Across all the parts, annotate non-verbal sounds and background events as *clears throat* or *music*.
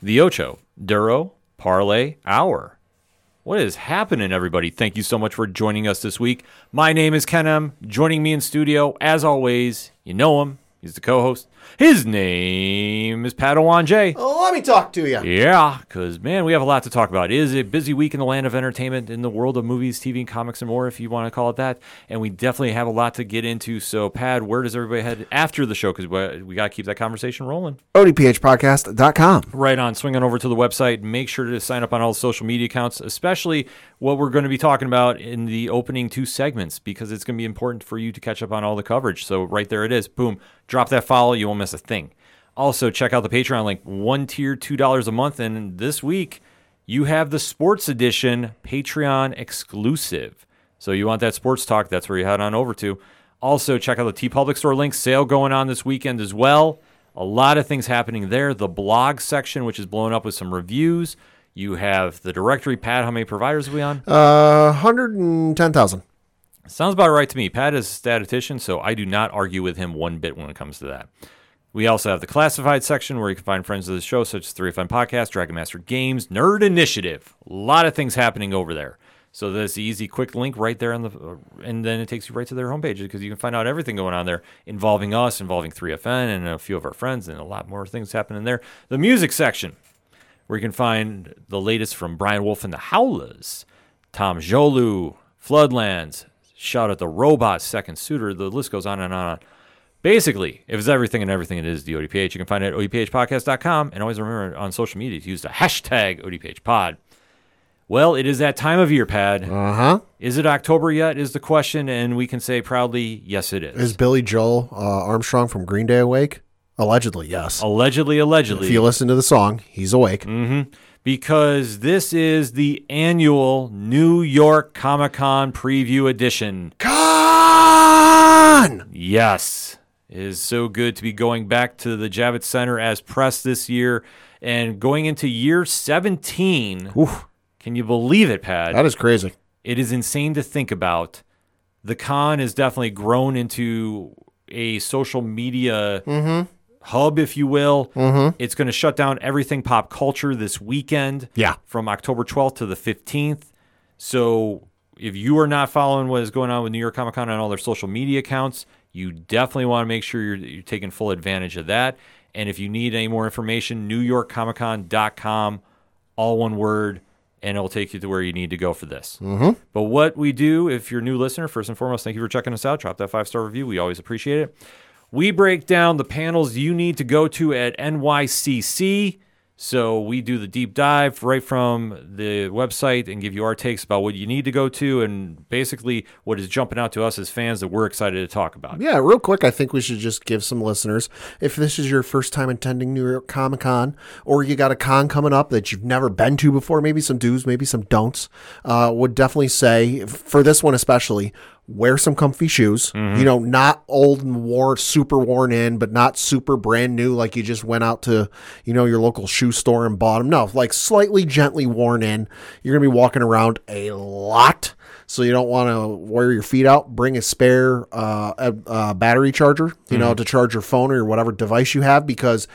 the Ocho Duro Parlay Hour. What is happening, everybody? Thank you so much for joining us this week. My name is Ken M. Joining me in studio, as always, you know him. He's the co-host. His name is Padawan J. Oh, let me talk to you. Yeah, because man, we have a lot to talk about. It is a busy week in the land of entertainment, in the world of movies, TV, and comics, and more, if you want to call it that. And we definitely have a lot to get into. So, Pad, where does everybody head after the show? Because we, we got to keep that conversation rolling. ODPHpodcast.com. Right on, Swing on over to the website. Make sure to sign up on all the social media accounts, especially what we're going to be talking about in the opening two segments, because it's going to be important for you to catch up on all the coverage. So, right there it is. Boom. Drop that follow. You won't miss a thing. Also, check out the Patreon link. One tier, $2 a month. And this week, you have the sports edition Patreon exclusive. So, you want that sports talk? That's where you head on over to. Also, check out the TeePublic Store link sale going on this weekend as well. A lot of things happening there. The blog section, which is blowing up with some reviews. You have the directory. Pat, how many providers are we on? Uh, 110,000. Sounds about right to me. Pat is a statistician, so I do not argue with him one bit when it comes to that. We also have the classified section where you can find friends of the show, such as 3FN Podcast, Dragon Master Games, Nerd Initiative. A lot of things happening over there. So there's the easy, quick link right there on the, uh, and then it takes you right to their homepage because you can find out everything going on there involving us, involving 3FN, and a few of our friends, and a lot more things happening there. The music section, where you can find the latest from Brian Wolf and the Howlers, Tom Jolu, Floodlands, shout at the Robot, Second Suitor. The list goes on and on. Basically, if it's everything and everything it is the ODPH, you can find it at odphpodcast.com. And always remember on social media to use the hashtag ODPHpod. Well, it is that time of year, Pad. Uh huh. Is it October yet? Is the question, and we can say proudly, yes, it is. Is Billy Joel uh, Armstrong from Green Day awake? Allegedly, yes. allegedly, allegedly. If you listen to the song, he's awake. Mm-hmm. because this is the annual New York Comic Con preview edition. Con! Yes, it is so good to be going back to the Javits Center as press this year and going into year 17. Oof, Can you believe it, Pat? that is crazy. it is insane to think about. The con has definitely grown into a social media hub, if you will. It's going to shut down everything pop culture this weekend. Yeah. From October 12th to the 15th. So if you are not following what is going on with New York Comic Con on all their social media accounts, you definitely want to make sure you're, you're taking full advantage of that. And if you need any more information, NewYorkComicCon.com, all one word, and it'll take you to where you need to go for this. Mm-hmm. But what we do, if you're a new listener, first and foremost, thank you for checking us out. Drop that five star review. We always appreciate it. We break down the panels you need to go to at NYCC. So we do the deep dive right from the website and give you our takes about what you need to go to and basically what is jumping out to us as fans that we're excited to talk about. Yeah, real quick, I think we should just give some listeners, if this is your first time attending New York Comic Con, or you got a con coming up that you've never been to before, maybe some do's, maybe some don'ts, uh, would definitely say, for this one especially, wear some comfy shoes. You know, not old and worn, super worn in, but not super brand new, like you just went out to, you know, your local shoe store and bought them. No, like slightly gently worn in. You're going to be walking around a lot. So you don't want to wear your feet out. Bring a spare uh, a, a battery charger, you know, to charge your phone or whatever device you have, because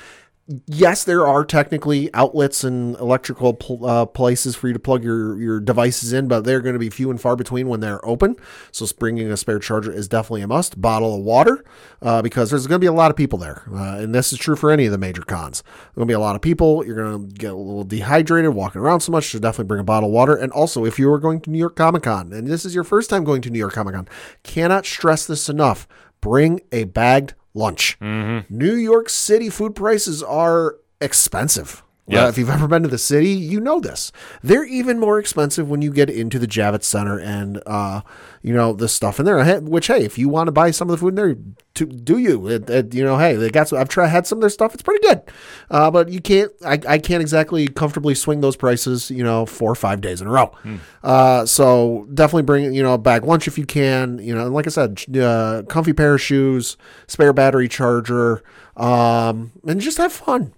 yes, there are technically outlets and electrical pl- uh, places for you to plug your, your devices in, but they're going to be few and far between when they're open. So bringing a spare charger is definitely a must. Bottle of water, uh, because there's going to be a lot of people there, uh, and this is true for any of the major cons. There's going to be a lot of people. You're going to get a little dehydrated walking around so much. So definitely bring a bottle of water. And also, if you are going to New York Comic Con, and this is your first time going to New York Comic Con, cannot stress this enough. Bring a bagged lunch. Mm-hmm. New York City food prices are expensive. Uh, if you've ever been to the city, you know this. They're even more expensive when you get into the Javits Center and, uh, you know, the stuff in there. Which, hey, if you want to buy some of the food in there, to, do you? It, it- you know, hey, they got. Some, I've tried had some of their stuff. It's pretty good, uh, but you can't. I, I can't exactly comfortably swing those prices. You know, four or five days in a row. Uh, so definitely bring you know a bag lunch if you can. You know, and like I said, uh, comfy pair of shoes, spare battery charger, um, and just have fun.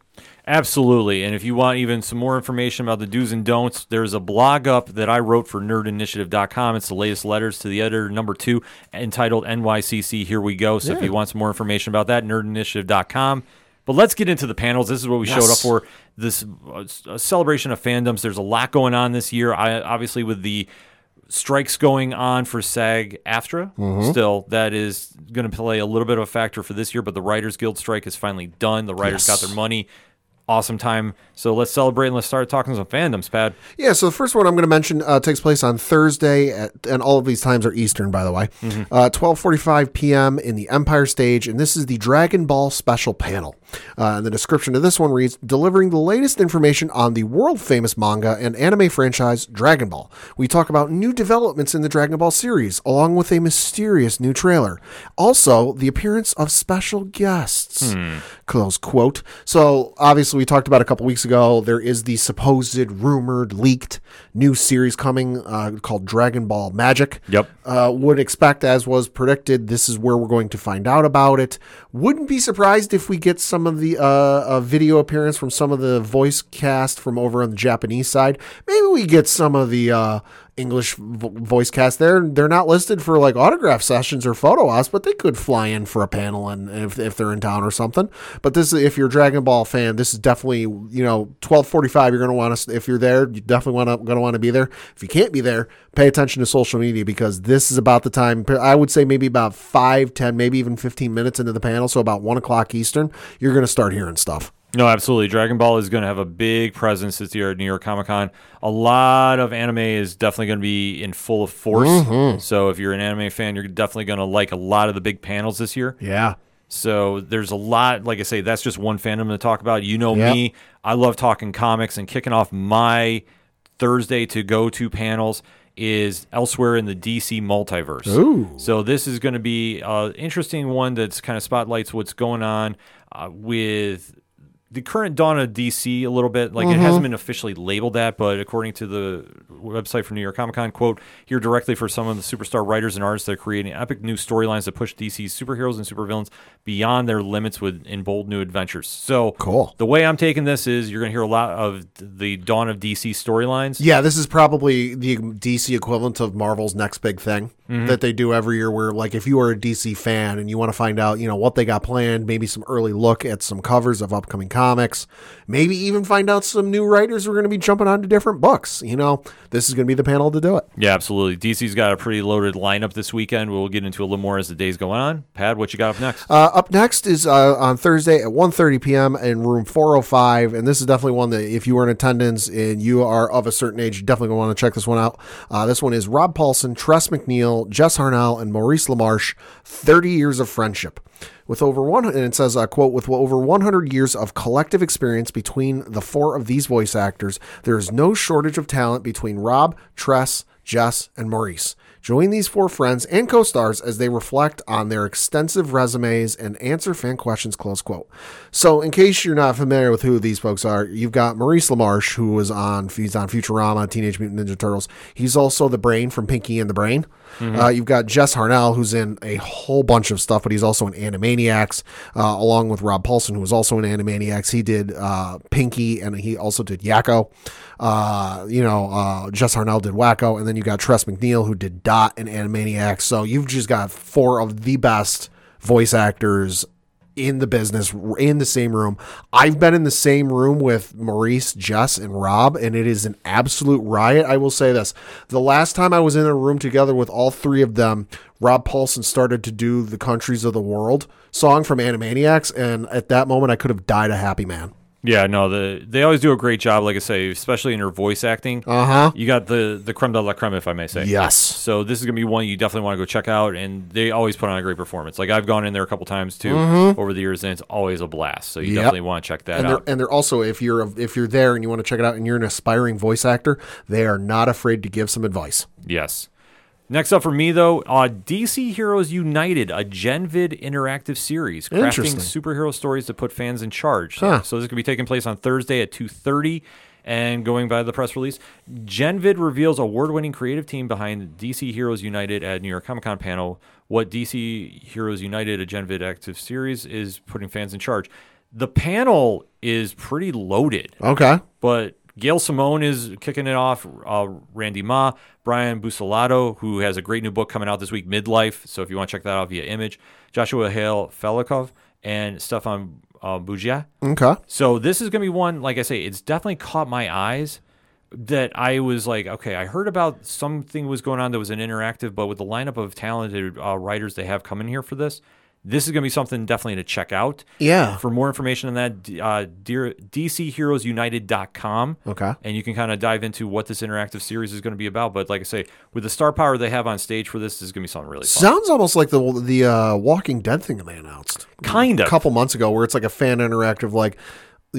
Absolutely. And if you want even some more information about the do's and don'ts, there's a blog up that I wrote for nerdinitiative.com. It's the latest letters to the editor, number two, entitled NYCC Here We Go. So if you want some more information about that, nerdinitiative.com. But let's get into the panels. This is what we showed up for. This uh, a celebration of fandoms. There's a lot going on this year. I obviously with the strikes going on for SAG AFTRA. Still, that is going to play a little bit of a factor for this year. But the Writers Guild strike is finally done. The writers Yes. got their money. Awesome time. So let's celebrate and let's start talking some fandoms, Pad. Yeah, so the first one I'm going to mention uh, takes place on Thursday, at, and all of these times are Eastern, by the way. Uh, 12:45 p.m. in the Empire Stage, and this is the Dragon Ball Special Panel. Uh, and the description of this one reads: delivering the latest information on the world famous manga and anime franchise Dragon Ball. We talk about new developments in the Dragon Ball series, along with a mysterious new trailer. Also, the appearance of special guests. Close quote. So obviously, we talked about a couple weeks ago. There is the supposed, rumored, leaked new series coming uh, called Dragon Ball Magic. Yep. Uh, would expect, as was predicted, this is where we're going to find out about it. Wouldn't be surprised if we get some of the uh, video appearance from some of the voice cast from over on the Japanese side. Maybe we get some of the uh, English vo- voice cast there. They're not listed for like autograph sessions or photo ops, but they could fly in for a panel and if, if they're in town or something. But this, if you're a Dragon Ball fan, this is definitely you know 12:45. You're going to want to if you're there, you definitely want to to want to be there. If you can't be there, pay attention to social media because this is about the time. I would say maybe about five, ten, maybe even 15 minutes into the panel, so about one o'clock Eastern, you're to start hearing stuff. No, absolutely. Dragon Ball is going to have a big presence this year at New York Comic Con. A lot of anime is definitely going to be in full force. Mm-hmm. So if you're an anime fan, you're definitely going to like a lot of the big panels this year. Yeah. So there's a lot, like I say, that's just one fandom to talk about. You know Yep. me, I love talking comics and kicking off my Thursday to go to panels is elsewhere in the DC multiverse. Ooh. So this is going to be an interesting one that's kind of spotlights what's going on uh, with the current dawn of DC a little bit. Like it hasn't mm-hmm. been officially labeled that, but according to the website for New York Comic Con, quote, here directly for some of the superstar writers and artists that are creating epic new storylines that push DC's superheroes and supervillains beyond their limits with in bold new adventures. So Cool. The way I'm taking this is you're going to hear a lot of the dawn of DC storylines. Yeah, this is probably the DC equivalent of Marvel's next big thing that they do every year. Where, like, if you are a DC fan and you want to find out, you know, what they got planned, maybe some early look at some covers of upcoming comics, maybe even find out some new writers who are going to be jumping onto different books. You know, this is going to be the panel to do it. Yeah, absolutely. DC's got a pretty loaded lineup this weekend. We'll get into a little more as the days go on. Pad, what you got up next? Uh, up next is uh, on Thursday at 1.30 p.m. in room 405. And this is definitely one that if you are in attendance and you are of a certain age, you definitely going to want to check this one out. Uh, this one is Rob Paulsen, Tress MacNeille, Jess Harnell, and Maurice LaMarche, 30 Years of Friendship. With over one, and it says, uh, quote, with over 100 years of collective experience between the four of these voice actors, there is no shortage of talent between Rob, Tress, Jess, and Maurice. Join these four friends and co stars as they reflect on their extensive resumes and answer fan questions. Close quote. So, in case you're not familiar with who these folks are, you've got Maurice LaMarche, who was on, he's on Futurama, Teenage Mutant Ninja Turtles. He's also the brain from Pinky and the Brain. Uh, you've got Jess Harnell, who's in a whole bunch of stuff, but he's also in Animaniacs, uh, along with Rob Paulsen, who was also in Animaniacs. He did uh, Pinky and he also did Yakko. Uh, you know, uh, Jess Harnell did Wakko, and then you got Tress MacNeille, who did Dot in Animaniacs. So you've just got four of the best voice actors in the business in the same room. I've been in the same room with Maurice, Jess, and Rob, and it is an absolute riot. I will say this. The last time I was in a room together with all three of them, Rob Paulsen started to do the Countries of the World song from Animaniacs, and at that moment I could have died a happy man. Yeah, no, the they always do a great job. Like I say, especially in her voice acting. Uh huh. You got the the creme de la creme, if I may say. Yes. So this is gonna be one you definitely want to go check out, and they always put on a great performance. Like I've gone in there a couple times too over the years, and it's always a blast. So you Mm-hmm. Yep. definitely want to check that And they're, out. and they're also if you're a, if you're there and you want to check it out and you're an aspiring voice actor, they are not afraid to give some advice. Yes. Next up for me though, uh, DC Heroes United, a Genvid interactive series crafting superhero stories to put fans in charge. Huh. So this is going to be taking place on Thursday at 2:30 and going by the press release, Genvid reveals award-winning creative team behind DC Heroes United at New York Comic-Con panel what DC Heroes United, a Genvid active series is putting fans in charge. The panel is pretty loaded. Okay. But Gail Simone is kicking it off. Uh, Randy Ma, Brian Buccellato, who has a great new book coming out this week, Midlife. So if you want to check that out via Image, Joshua Hale Fialkov, and Stefan uh, Bugia. Okay. So this is going to be one, like I say, it's definitely caught my eyes that I was like, okay, I heard about something was going on that was an interactive, but with the lineup of talented uh, writers they have coming here for this, this is going to be something definitely to check out. Yeah. For more information on that, uh, dear, DCHeroesUnited.com. Okay. And you can kind of dive into what this interactive series is going to be about. But like I say, with the star power they have on stage for this, this is going to be something really fun. Sounds almost like the the uh, Walking Dead thing they announced Kind of. a couple months ago, where it's like a fan interactive, like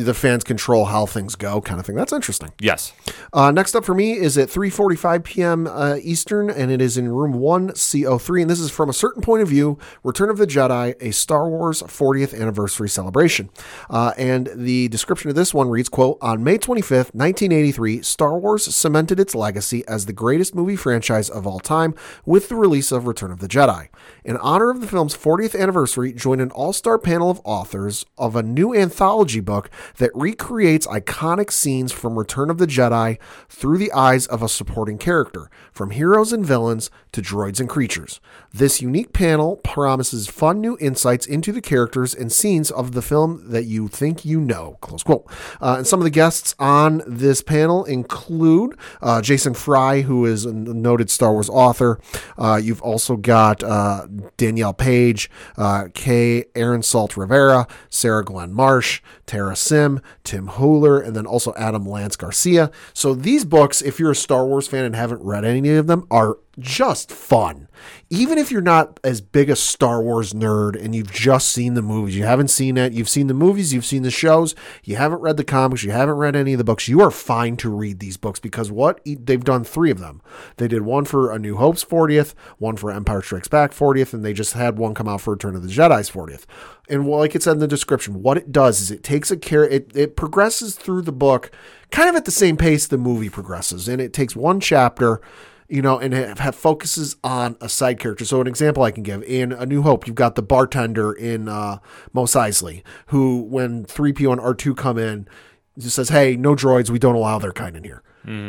the fans control how things go, kind of thing. That's interesting. Yes. Uh, next up for me is at 3:45 p.m. Uh, Eastern, and it is in room one CO3, and this is from a certain point of view: Return of the Jedi, a Star Wars 40th anniversary celebration. Uh, and the description of this one reads: "Quote: On May 25th, 1983, Star Wars cemented its legacy as the greatest movie franchise of all time with the release of Return of the Jedi. In honor of the film's 40th anniversary, join an all-star panel of authors of a new anthology book that recreates iconic scenes from Return of the Jedi through the eyes of a supporting character, from heroes and villains to droids and creatures. This unique panel promises fun new insights into the characters and scenes of the film that you think you know. Close quote. Uh, and some of the guests on this panel include uh, Jason Fry, who is a noted Star Wars author. Uh, you've also got uh, Danielle Paige, uh, Kay Aaron Salt Rivera, Sarah Glenn Marsh, Tara Sim, Tim Hooler, and then also Adam Lance Garcia. So these books, if you're a Star Wars fan and haven't read any of them, are just fun. Even if you're not as big a Star Wars nerd and you've just seen the movies, you haven't seen it, you've seen the movies, you've seen the shows, you haven't read the comics, you haven't read any of the books, you are fine to read these books because what they've done three of them. They did one for A New Hope's 40th, one for Empire Strikes Back 40th, and they just had one come out for Return of the Jedi's 40th. And like it said in the description, what it does is it takes a care, it, it progresses through the book kind of at the same pace the movie progresses. And it takes one chapter you know, and it have focuses on a side character. So an example I can give in A New Hope, you've got the bartender in uh, Mos Eisley, who when 3PO and R2 come in, just says, "Hey, no droids. We don't allow their kind in here."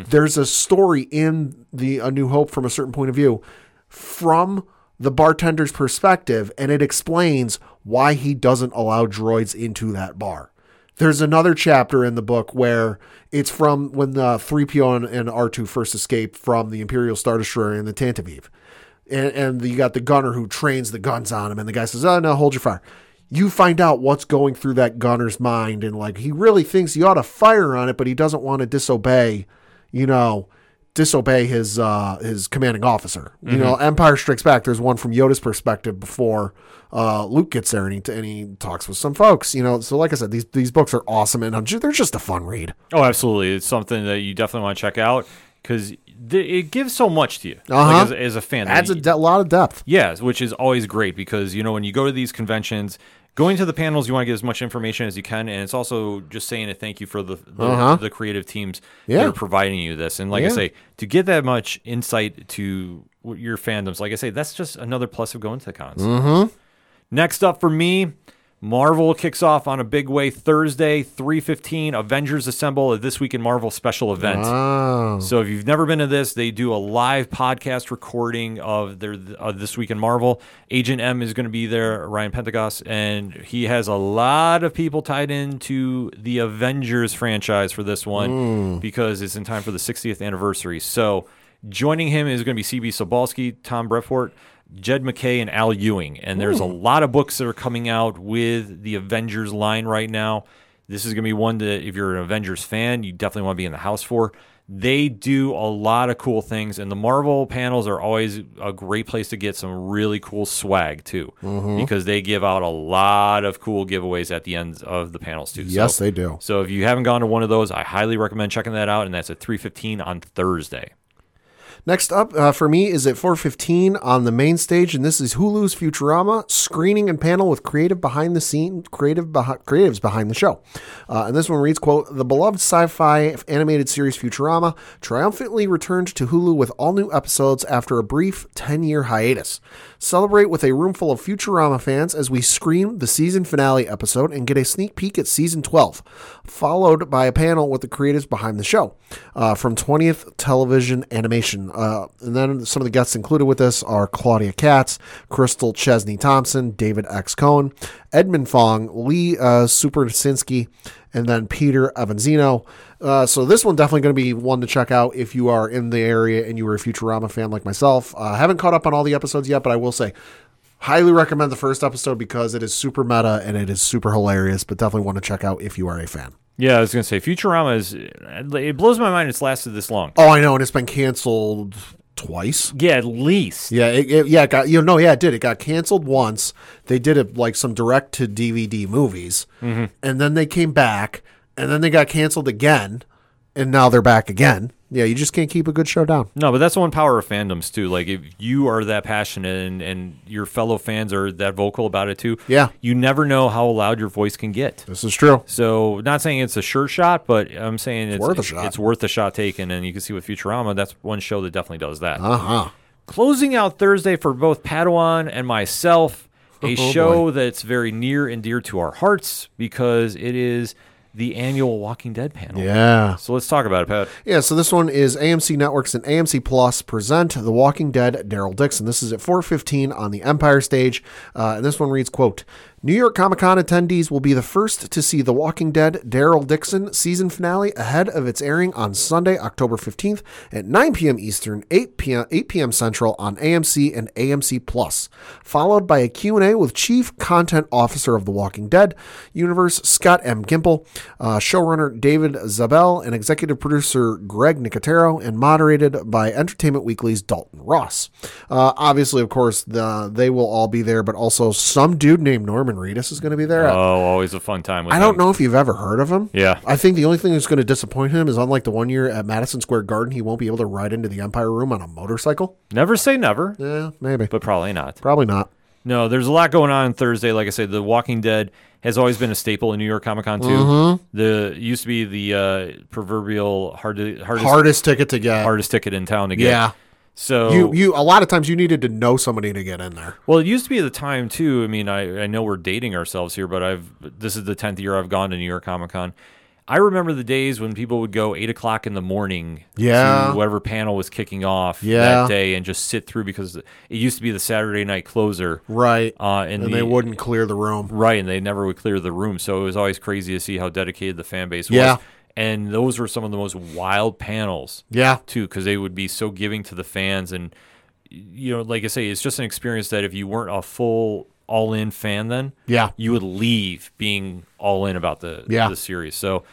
There's a story in the A New Hope from a certain point of view, from the bartender's perspective, and it explains why he doesn't allow droids into that bar. There's another chapter in the book where it's from when uh, the 3PO and, and R2 first escape from the Imperial Star Destroyer in the Tantive. And, and you got the gunner who trains the guns on him, and the guy says, Oh, no, hold your fire. You find out what's going through that gunner's mind, and like he really thinks he ought to fire on it, but he doesn't want to disobey, you know, disobey his uh his commanding officer. You know, Empire Strikes Back. There's one from Yoda's perspective before uh Luke gets there, and he and he talks with some folks. You know, so like I said, these these books are awesome, and I'm ju- they're just a fun read. Oh, absolutely. It's something that you definitely want to check out because it gives so much to you Uh-huh. like, as, as a fan. Adds a de- lot of depth. Yes, which is always great because you know when you go to these conventions, going to the panels, you want to get as much information as you can, and it's also just saying a thank you for the the, Uh-huh. the creative teams Yeah. that are providing you this. And like I say, to get that much insight to your fandoms, like I say, that's just another plus of going to the cons. Mm-hmm. Next up for me. Marvel kicks off on a big way Thursday, 315. Avengers Assemble, a This Week in Marvel special event. Oh, So if you've never been to this, they do a live podcast recording of their of this week in Marvel. Agent M is going to be there, Ryan Penagos, and he has a lot of people tied into the Avengers franchise for this one mm. because it's in time for the 60th anniversary. So joining him is going to be CB Cebulski, Tom Brevoort, Jed MacKay, and Al Ewing. And there's a lot of books that are coming out with the Avengers line right now. This is going to be one that if you're an Avengers fan, you definitely want to be in the house for. They do a lot of cool things, and the Marvel panels are always a great place to get some really cool swag too, Mm-hmm. because they give out a lot of cool giveaways at the end of the panels too. Yes, so, they do. So if you haven't gone to one of those, I highly recommend checking that out, and that's at 3:15 on Thursday. Next up uh, for me is at 4:15 on the main stage, and this is Hulu's Futurama screening and panel with creative behind the scene creative behi- creatives behind the show. Uh, and this one reads, "quote The beloved sci-fi animated series Futurama triumphantly returned to Hulu with all new episodes after a brief 10-year hiatus. Celebrate with a room full of Futurama fans as we screen the season finale episode and get a sneak peek at season 12, followed by a panel with the creatives behind the show uh, from 20th Television Animation. Uh, and then some of the guests included with this are Claudia Katz, Crystal Chesney Thompson, David X. Cohen, Edmund Fong, Lee uh, Supercinski, and then Peter Avanzino. Uh, so this one definitely going to be one to check out if you are in the area and you are a Futurama fan like myself. Uh, I haven't caught up on all the episodes yet, but I will say highly recommend the first episode because it is super meta and it is super hilarious. But definitely want to check out if you are a fan. Yeah, I was gonna say Futurama is. It blows my mind it's lasted this long. Oh, I know, and it's been canceled twice. Yeah, at least. Yeah, it, it- yeah, it got you know, no, yeah, it did. It got canceled once. They did it like some direct to DVD movies, Mm-hmm. and then they came back, and then they got canceled again, and now they're back again. Yeah, you just can't keep a good show down. No, but that's the one power of fandoms too. Like if you are that passionate and, and your fellow fans are that vocal about it too. Yeah. You never know how loud your voice can get. This is true. So not saying it's a sure shot, but I'm saying it's, worth a shot. It's worth a shot taken, and you can see with Futurama, that's one show that definitely does that. Uh huh. Closing out Thursday for both Padawan and myself, *laughs* a Oh, show that's very near and dear to our hearts because it is the annual Walking Dead panel. Yeah. So let's talk about it, Pat. Yeah, so this one is AMC Networks and AMC Plus present The Walking Dead Daryl Dixon. This is at 4:15 on the Empire stage, uh, and this one reads, "quote New York Comic Con attendees will be the first to see The Walking Dead Daryl Dixon season finale ahead of its airing on Sunday, October 15th at 9 p.m. Eastern, 8 p.m. 8 p.m. Central on AMC and AMC Plus, followed by a Q&A with Chief Content Officer of The Walking Dead universe Scott M. Gimple, uh, showrunner David Zabel, and executive producer Greg Nicotero, and moderated by Entertainment Weekly's Dalton Ross. Uh, obviously, of course, the, they will all be there, but also some dude named Norman Reedus is going to be there. Oh, always a fun time with I don't him. know if you've ever heard of him. Yeah. I think the only thing that's going to disappoint him is unlike the one year at Madison Square Garden, he won't be able to ride into the Empire Room on a motorcycle. Never say never, Yeah, maybe. but probably not. Probably not. No, there's a lot going on Thursday. Like I said, The Walking Dead has always been a staple in New York Comic Con too. Mm-hmm. The used to be the uh, proverbial hard hardest Hardest ticket to get. hardest ticket in town to get. Yeah. So You you a lot of times you needed to know somebody to get in there. well, it used to be the time too. I mean, I, I know we're dating ourselves here, but I've this is the tenth year I've gone to New York Comic Con. I remember the days when people would go eight o'clock in the morning Yeah. to whatever panel was kicking off Yeah. that day and just sit through because it used to be the Saturday night closer. Right. Uh, and and the- they wouldn't clear the room. Right, and they never would clear the room, so it was always crazy to see how dedicated the fan base was. Yeah. And those were some of the most wild panels Yeah. too, because they would be so giving to the fans, and you know, like I say, it's just an experience that if you weren't a full all in fan, then Yeah. you would leave being all in about the Yeah. the series. So.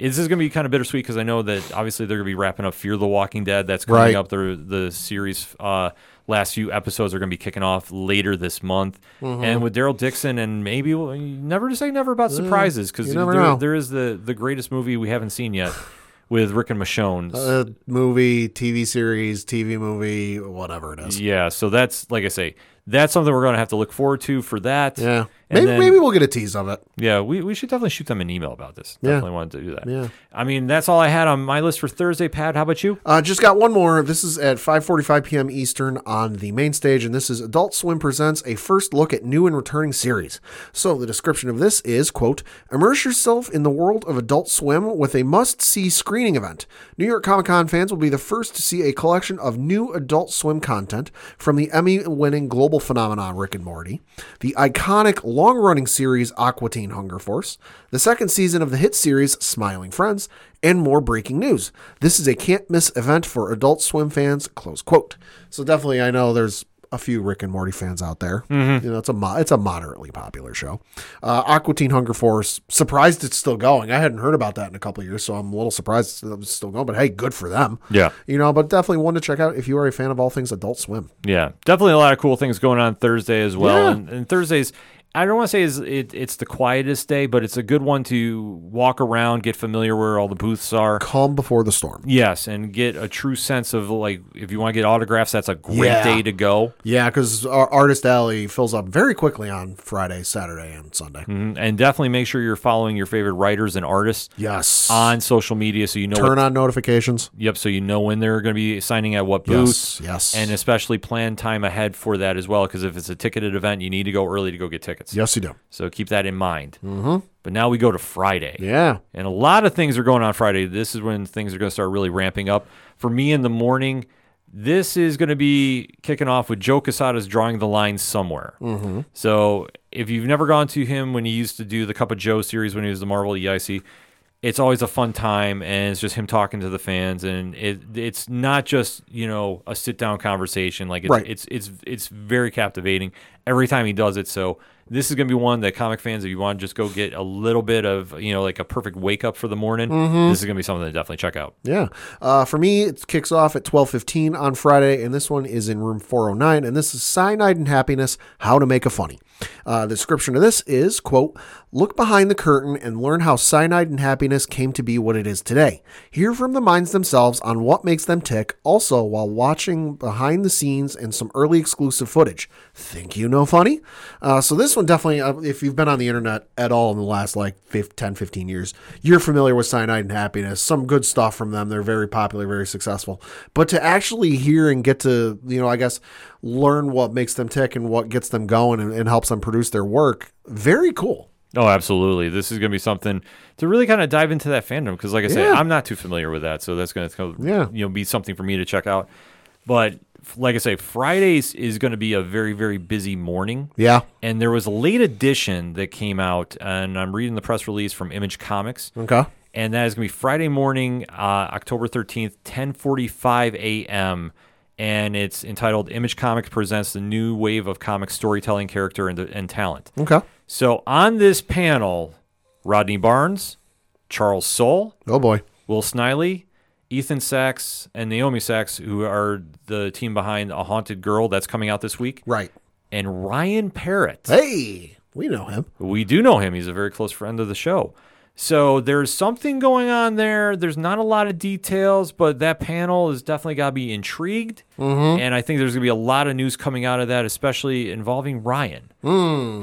This is going to be kind of bittersweet because I know that obviously they're going to be wrapping up Fear the Walking Dead. That's coming Right. up. The the series uh, last few episodes are going to be kicking off later this month. Mm-hmm. And with Daryl Dixon and maybe well, never to say never about surprises because there, there is the the greatest movie we haven't seen yet *sighs* with Rick and Michonne. Uh, movie, TV series, TV movie, whatever it is. yeah, so that's like I say, that's something we're going to have to look forward to for that. Yeah. And Maybe then- maybe we'll get a tease of it. Yeah, we, we should definitely shoot them an email about this. Yeah. Definitely wanted to do that. Yeah. I mean, that's all I had on my list for Thursday. Pat, how about you? Uh, just got one more. This is at 5:45 p.m. Eastern on the main stage, and this is Adult Swim presents a first look at new and returning series. So the description of this is: "quote Immerse yourself in the world of Adult Swim with a must-see screening event. New York Comic Con fans will be the first to see a collection of new Adult Swim content from the Emmy-winning global phenomenon Rick and Morty, the iconic long-running series Aqua Teen Hunger Force, the second season of the hit series Smiling Friends." and more breaking news. This is a can't miss event for Adult Swim fans. Close quote. So definitely, I know there's a few Rick and Morty fans out there. You know, it's a mo- it's a moderately popular show. Uh, Aqua Teen Hunger Force. Surprised it's still going. I hadn't heard about that in a couple of years, so I'm a little surprised it's still going. But hey, good for them. Yeah. You know, but definitely one to check out if you are a fan of all things Adult Swim. Yeah, definitely a lot of cool things going on Thursday as well. Yeah. And, and Thursdays, I don't want to say is it, it's the quietest day, but it's a good one to walk around, get familiar where all the booths are. Calm before the storm. Yes, and get a true sense of like if you want to get autographs, that's a great Yeah. day to go. Yeah, because Artist Alley fills up very quickly on Friday, Saturday, and Sunday. Mhm. And definitely make sure you're following your favorite writers and artists Yes. on social media so you know. Turn what, on notifications. Yep, so you know when they're going to be signing at what booths. Yes. Yes. And especially plan time ahead for that as well, because if it's a ticketed event, you need to go early to go get tickets. Yes, you do. So keep that in mind. Mm-hmm. But now we go to Friday. Yeah. And a lot of things are going on Friday. This is when things are going to start really ramping up. For me in the morning, this is going to be kicking off with Joe Quesada's drawing the line somewhere. Mm-hmm. So if you've never gone to him when he used to do the Cup of Joe series when he was the Marvel EIC, it's always a fun time and it's just him talking to the fans and it it's not just you know a sit down conversation like it's Right. it's it's it's very captivating every time he does it so this is going to be one that comic fans if you want to just go get a little bit of you know like a perfect wake up for the morning this is going to be something to definitely check out Yeah. Uh, for me, it kicks off at 12.15 on Friday, and this one is in room 409, and this is Cyanide and Happiness, How to Make a Funny. Uh, the description of this is, quote, look behind the curtain and learn how cyanide and happiness came to be what it is today. Hear from the minds themselves on what makes them tick, also while watching behind the scenes and some early exclusive footage. Think you know funny? Uh, so this one definitely, uh, if you've been on the internet at all in the last like 5, 10, 15 years, you're familiar with Cyanide and Happiness. Some good stuff from them. They're very popular, very successful. But to actually hear and get to, you know, I guess, learn what makes them tick and what gets them going and, and helps them produce their work, very cool. oh absolutely this is going to be something to really kind of dive into that fandom because like i said Yeah. i'm not too familiar with that so that's going to Yeah. you know be something for me to check out but like i say fridays is going to be a very very busy morning Yeah. and there was a late edition that came out and i'm reading the press release from image comics Okay. and that is going to be friday morning uh, october 13th 10.45 a.m and it's entitled image comics presents the new wave of comic storytelling character and, and talent Okay. so on this panel rodney barnes charles soule Oh boy. will sliney ethan sachs and naomi sachs who are the team behind a haunted girl that's coming out this week Right. and ryan parrott Hey, we know him. we do know him. He's a very close friend of the show. So there's something going on there. There's not a lot of details, but that panel has definitely got to be intrigued. And I think there's going to be a lot of news coming out of that, especially involving Ryan.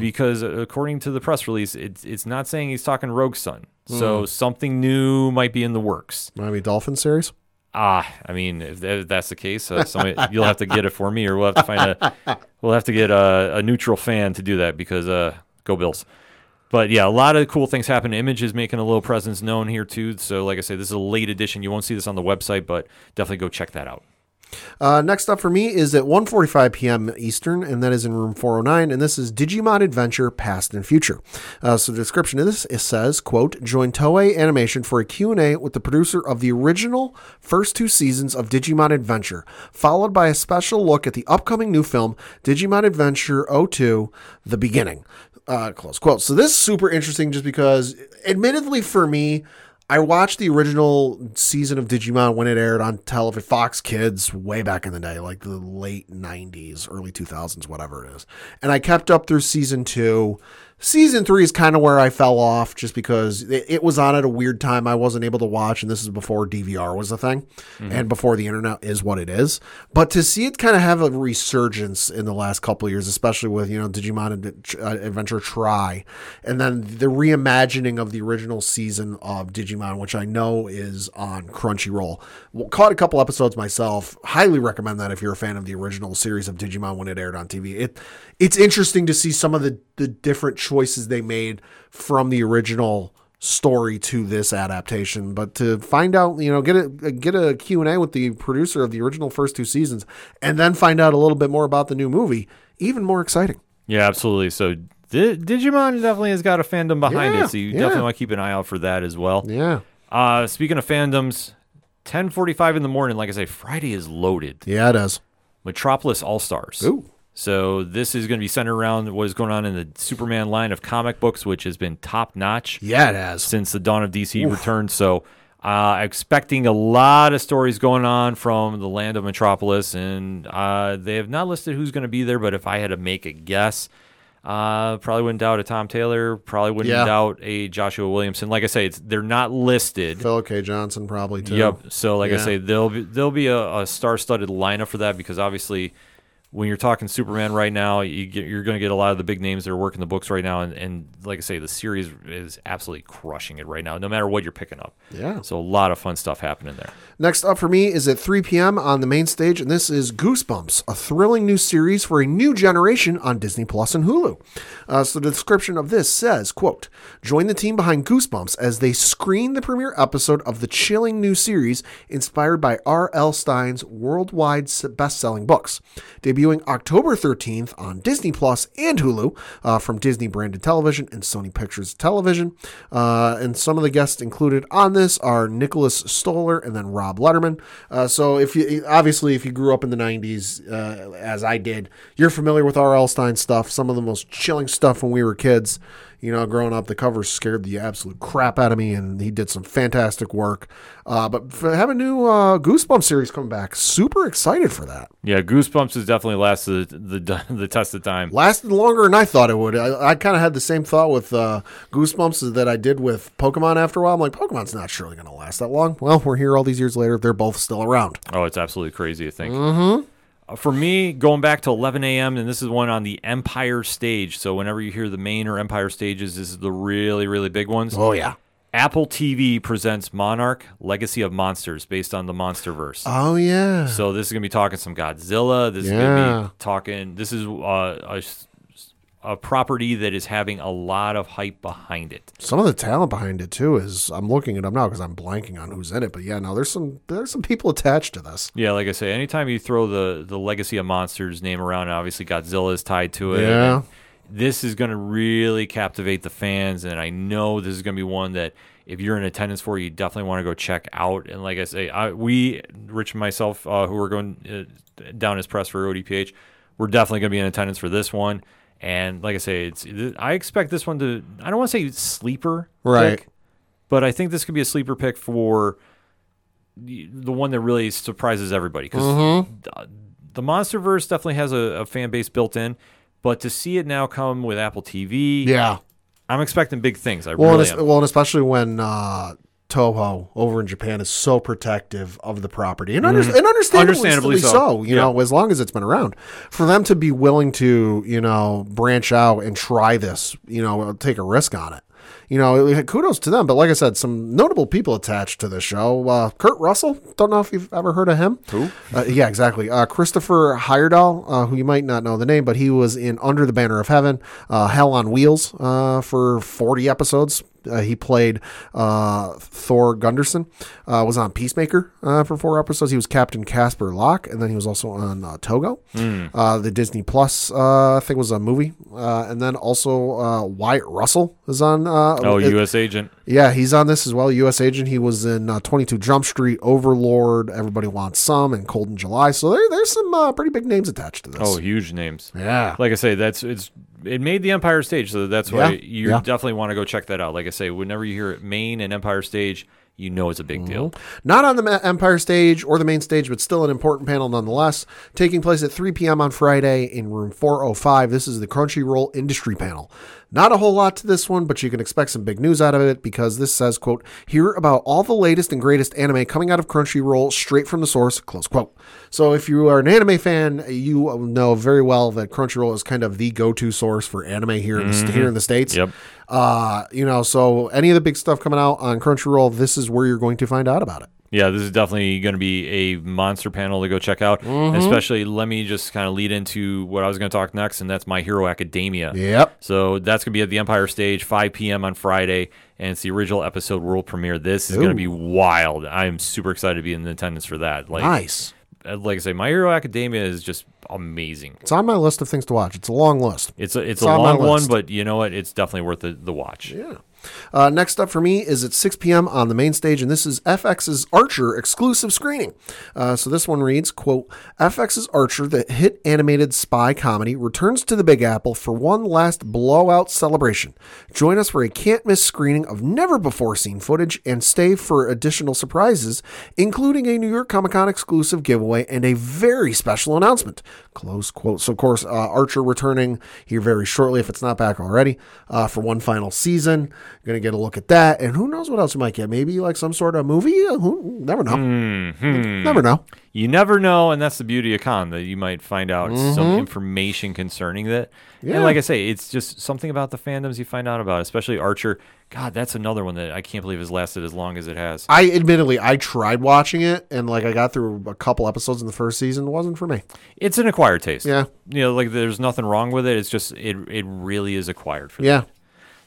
Because uh, according to the press release, it's, it's not saying he's talking Rogue Sun. So something new might be in the works. Miami Dolphin series. Ah, I mean, if, if that's the case, uh, somebody, *laughs* you'll have to get it for me, or we'll have to find a we'll have to get a, a neutral fan to do that because uh, go Bills. But yeah, a lot of cool things happen. Image is making a little presence known here too. So, like I say, this is a late edition. You won't see this on the website, but definitely go check that out. Uh, next up for me is at 1.45 p.m. Eastern, and that is in room 409, and this is Digimon Adventure Past and Future. Uh, so the description of this it says, quote, join Toei Animation for a Q&A with the producer of the original first two seasons of Digimon Adventure, followed by a special look at the upcoming new film, Digimon Adventure 02, The Beginning. Uh, close quote. So this is super interesting just because, admittedly for me, I watched the original season of Digimon when it aired on television, Fox Kids, way back in the day, like the late 90s, early 2000s, whatever it is. And I kept up through season two. Season three is kind of where I fell off just because it, it was on at a weird time. I wasn't able to watch, and this is before DVR was a thing and before the internet is what it is. But to see it kind of have a resurgence in the last couple of years, especially with, you know, Digimon uh, Adventure tri., and then the reimagining of the original season of Digimon, which I know is on Crunchyroll. Well, caught a couple episodes myself. Highly recommend that if you're a fan of the original series of Digimon when it aired on TV. It it's interesting to see some of the the different choices they made from the original story to this adaptation but to find out you know get a get a q&a with the producer of the original first two seasons and then find out a little bit more about the new movie even more exciting Yeah, absolutely. So Di- Digimon definitely has got a fandom behind Yeah, it, so you yeah. definitely want to keep an eye out for that as well. yeah Uh, speaking of fandoms, 10:45 in the morning. Like I say, Friday is loaded. yeah it is Metropolis All Stars. Ooh. So this is going to be centered around what is going on in the Superman line of comic books, which has been top notch Yeah, it has. since the dawn of DC returned. So, uh, expecting a lot of stories going on from the land of Metropolis, and uh, they have not listed who's going to be there. But if I had to make a guess, uh, probably wouldn't doubt a Tom Taylor. Probably wouldn't Yeah. doubt a Joshua Williamson. Like I say, it's they're not listed. Phil K. Johnson probably too. Yep. So, like I say, there'll be there'll be a, a star-studded lineup for that because obviously, when you're talking Superman right now, you get, you're going to get a lot of the big names that are working the books right now, and, and like I say, the series is absolutely crushing it right now, no matter what you're picking up. Yeah. So a lot of fun stuff happening there. Next up for me is at 3 p.m. on the main stage, and this is Goosebumps, a thrilling new series for a new generation on Disney Plus and Hulu. Uh, so the description of this says, quote, join the team behind Goosebumps as they screen the premiere episode of the chilling new series inspired by R.L. Stine's worldwide best-selling books. Debuting October 13th on Disney Plus and Hulu uh, from Disney branded television and Sony Pictures Television. Uh, and some of the guests included on this are Nicholas Stoller and then Rob Letterman. Uh, so if you obviously if you grew up in the 90s uh, as I did, you're familiar with R.L. Stine stuff. Some of the most chilling stuff when we were kids. You know, growing up, the covers scared the absolute crap out of me, and he did some fantastic work. Uh, but for having a new uh, Goosebumps series coming back, super excited for that. Yeah, Goosebumps has definitely lasted the the, *laughs* the test of time. lasted longer than I thought it would. I, I kind of had the same thought with uh, Goosebumps that I did with Pokemon after a while. I'm like, Pokemon's not surely going to last that long. Well, we're here all these years later. They're both still around. Oh, it's absolutely crazy to think. Mm-hmm. For me, going back to 11 a.m., and this is one on the Empire stage. So whenever you hear the main or Empire stages, this is the really, really big ones. Oh, yeah. Apple TV presents Monarch: Legacy of Monsters, based on the MonsterVerse. Oh, yeah. so this is gonna be talking some Godzilla. This is gonna be talking. This is uh, a, a property that is having a lot of hype behind it. Some of the talent behind it, too, is I'm looking it up now because I'm blanking on who's in it. But yeah, no, there's some there's some people attached to this. Yeah, like I say, anytime you throw the the Legacy of Monsters name around, obviously Godzilla is tied to it. Yeah. This is going to really captivate the fans, and I know this is going to be one that if you're in attendance for, you definitely want to go check out. And like I say, I, we, Rich and myself, uh, who are going uh, down as press for ODPH, we're definitely going to be in attendance for this one. And like I say, it's I expect this one to. I don't want to say sleeper, Right. pick, but I think this could be a sleeper pick for the one that really surprises everybody because Mm-hmm. the MonsterVerse definitely has a, a fan base built in, but to see it now come with Apple TV, Yeah. I'm expecting big things. I Well, really well, and especially when uh, Toho over in Japan is so protective of the property, and, under- and understandably, Mm-hmm. Understandably so. so. You Yeah. know, as long as it's been around, for them to be willing to, you know, branch out and try this, you know, take a risk on it. You know, kudos to them. But like I said, some notable people attached to the show. Uh, Kurt Russell. Don't know if you've ever heard of him. Who? Uh, yeah, exactly. Uh, Christopher Heyerdahl, uh, who you might not know the name, but he was in Under the Banner of Heaven, uh, Hell on Wheels uh, for 40 episodes. Uh, he played uh, Thor Gunderson. Uh, was on Peacemaker uh, for four episodes. He was Captain Casper Locke, and then he was also on uh, Togo. Uh, the Disney Plus uh, thing was a movie, uh, and then also uh, Wyatt Russell is on. Uh, oh, it- U.S. agent. yeah, he's on this as well. U.S. agent. He was in uh, 22 Jump Street, Overlord, Everybody Wants Some, and Cold in July. So there, there's some uh, pretty big names attached to this. Oh, huge names. yeah. Like I say, that's it's it made the Empire stage, so that's why Yeah, you yeah. definitely want to go check that out. Like I say, whenever you hear it, Main and Empire stage, you know it's a big deal. Mm-hmm. Not on the Empire stage or the main stage, but still an important panel nonetheless. Taking place at 3 p.m. on Friday in room 405. This is the Crunchyroll Industry Panel. Not a whole lot to this one, but you can expect some big news out of it because this says, quote, hear about all the latest and greatest anime coming out of Crunchyroll straight from the source, close quote. So if you are an anime fan, you know very well that Crunchyroll is kind of the go-to source for anime here in the, here in the States. Yep. Uh, you know, so any of the big stuff coming out on Crunchyroll, this is where you're going to find out about it. Yeah, this is definitely going to be a monster panel to go check out. Mm-hmm. Especially, let me just kind of lead into what I was going to talk next, and that's My Hero Academia. Yep. So that's going to be at the Empire Stage, 5 p.m. on Friday, and it's the original episode world premiere. This is going to be wild. I'm super excited to be in attendance for that. Like, Nice. uh, like I say, My Hero Academia is just amazing. It's on my list of things to watch. It's a long list. It's a it's, It's a long one, but you know what? It's definitely worth the, the watch. Yeah. Uh, next up for me is at 6 p.m. on the main stage, and this is FX's Archer exclusive screening. Uh, so this one reads, quote, FX's Archer, the hit animated spy comedy, returns to the Big Apple for one last blowout celebration. Join us for a can't miss screening of never before seen footage and stay for additional surprises, including a New York Comic Con exclusive giveaway and a very special announcement. Close quote. So, of course, uh, Archer returning here very shortly, if it's not back already, uh, for one final season. Going to get a look at that. And who knows what else you might get? Maybe like some sort of movie? Who, never know. Mm-hmm. Never know. You never know, and that's the beauty of con that you might find out some mm-hmm. information concerning that. Yeah. And like I say, it's just something about the fandoms you find out about, especially Archer. God, that's another one that I can't believe has lasted as long as it has. I admittedly, I tried watching it and like I got through a couple episodes in the first season. It wasn't for me. It's an acquired taste. Yeah. You know, like there's nothing wrong with it. It's just it it really is acquired for Yeah. that.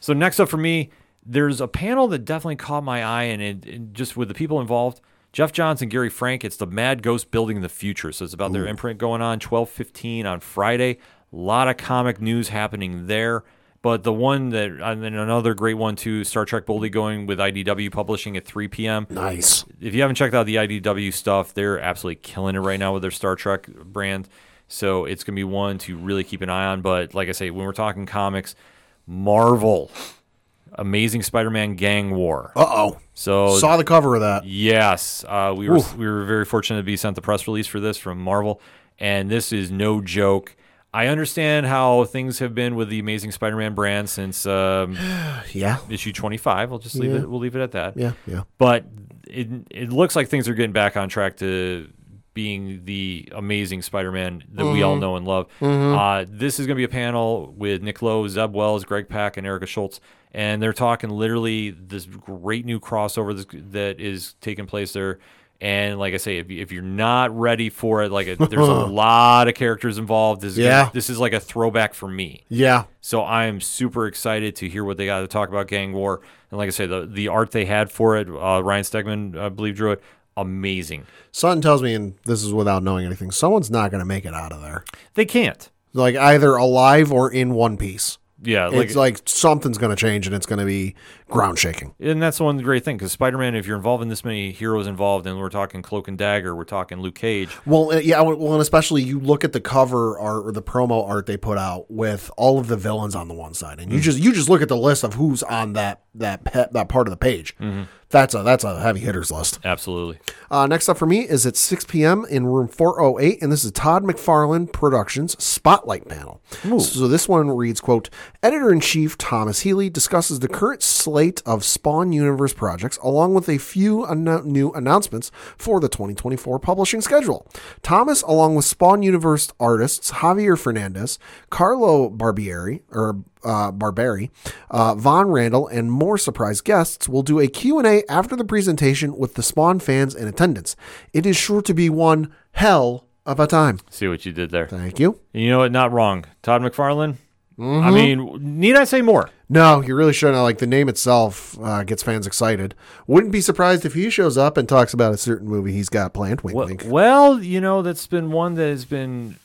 So next up for me, there's a panel that definitely caught my eye, and it, it- just with the people involved, Geoff Johns and Gary Frank. It's the Mad Ghost Building in the Future. So it's about their imprint going on 12:15 on Friday. A lot of comic news happening there. But the one that, and then another great one too, Star Trek Boldly going with IDW publishing at 3 p.m Nice. if you haven't checked out the IDW stuff, they're absolutely killing it right now with their Star Trek brand. So it's gonna be one to really keep an eye on. But like I say, when we're talking comics, Marvel, Amazing Spider-Man Gang War. Uh oh. So Saw the cover of that. yes, uh, we were Oof. we were very fortunate to be sent the press release for this from Marvel, and this is no joke. I understand how things have been with the Amazing Spider-Man brand since um, *sighs* Yeah. issue 25. We'll just leave Yeah. it. We'll leave it at that Yeah. Yeah. but it it looks like things are getting back on track to being the amazing Spider-Man that we all know and love. Uh, this is going to be a panel with Nick Lowe, Zeb Wells, Greg Pak, and Erica Schultz, and they're talking literally this great new crossover that's, that is taking place there. And like I say, if, if you're not ready for it, like there's a *laughs* lot of characters involved. This is gonna- Yeah. this is like a throwback for me. Yeah. So I'm super excited to hear what they got to talk about Gang War. And like I say, the the art they had for it, uh, Ryan Stegman, I believe, drew it. Amazing. Sutton tells me, and this is without knowing anything, someone's not going to make it out of there. They can't. Like either alive or in one piece. Yeah, like, it's like something's going to change and it's going to be ground shaking. and that's one great thing because Spider-Man, if you're involved in this many heroes involved, and we're talking Cloak and Dagger, we're talking Luke Cage. Well, uh, yeah, well, and especially you look at the cover art or the promo art they put out with all of the villains on the one side, and you just you just look at the list of who's on that that pe- that part of the page. That's a that's a heavy hitters list. Absolutely. Uh, next up for me is at 6 p.m. in room 408, and this is Todd McFarlane Productions Spotlight Panel. So this one reads, quote, Editor-in-Chief Thomas Healy discusses the current slate of Spawn Universe projects, along with a few anno- new announcements for the 2024 publishing schedule. Thomas, along with Spawn Universe artists Javier Fernandez, Carlo Barbieri, or uh, Barberi, uh, Von Randal, and more surprise guests will do a Q&A after the presentation with the Spawn fans in attendance. It is sure to be one hell of a time. See what you did there. Thank you. And you know what? Not wrong. Todd McFarlane. Mm-hmm. I mean, need I say more? No, you really shouldn't. Like the name itself uh, gets fans excited. Wouldn't be surprised if he shows up and talks about a certain movie he's got planned. Wink, Well, wink. well, you know, that's been one that has been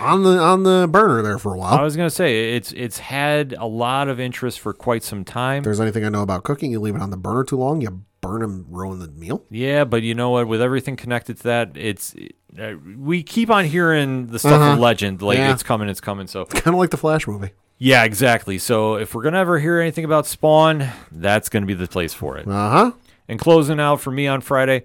On the on the burner there for a while. I was gonna say it's it's had a lot of interest for quite some time. If there's anything I know about cooking, you leave it on the burner too long, you burn and ruin the meal. Yeah, but you know what? With everything connected to that, it's uh, we keep on hearing the stuff of legend, like Yeah. it's coming, it's coming. So Kind of like the Flash movie. yeah, exactly. So if we're gonna ever hear anything about Spawn, that's gonna be the place for it. Uh huh. And closing out for me on Friday,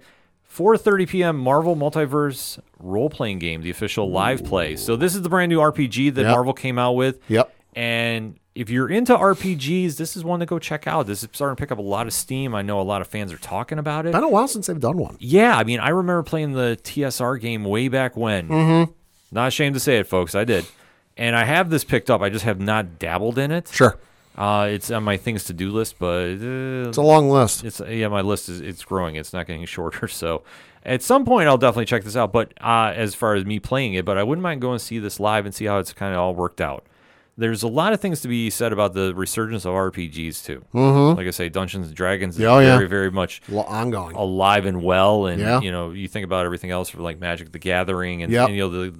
4:30 p.m. Marvel Multiverse role-playing game, the official live play. So this is the brand new RPG that Yep. Marvel came out with. Yep. And if you're into RPGs, this is one to go check out. This is starting to pick up a lot of steam. I know a lot of fans are talking about it. Been a while since they've done one. Yeah, I mean, I remember playing the TSR game way back when. Mm-hmm. Not ashamed to say it, folks. I did. And I have this picked up. I just have not dabbled in it. Sure. Uh, it's on my things to do list, but uh, It's a long list. it's yeah, my list is it's growing. It's not getting *laughs* shorter. So at some point, I'll definitely check this out. But uh, as far as me playing it, but I wouldn't mind going to see this live and see how it's kind of all worked out. There's a lot of things to be said about the resurgence of RPGs too. Mm-hmm. Like I say, Dungeons and Dragons is Oh, yeah. very, very much ongoing. alive and well. And Yeah. you know, you think about everything else for like Magic the Gathering and, Yep. and, you know the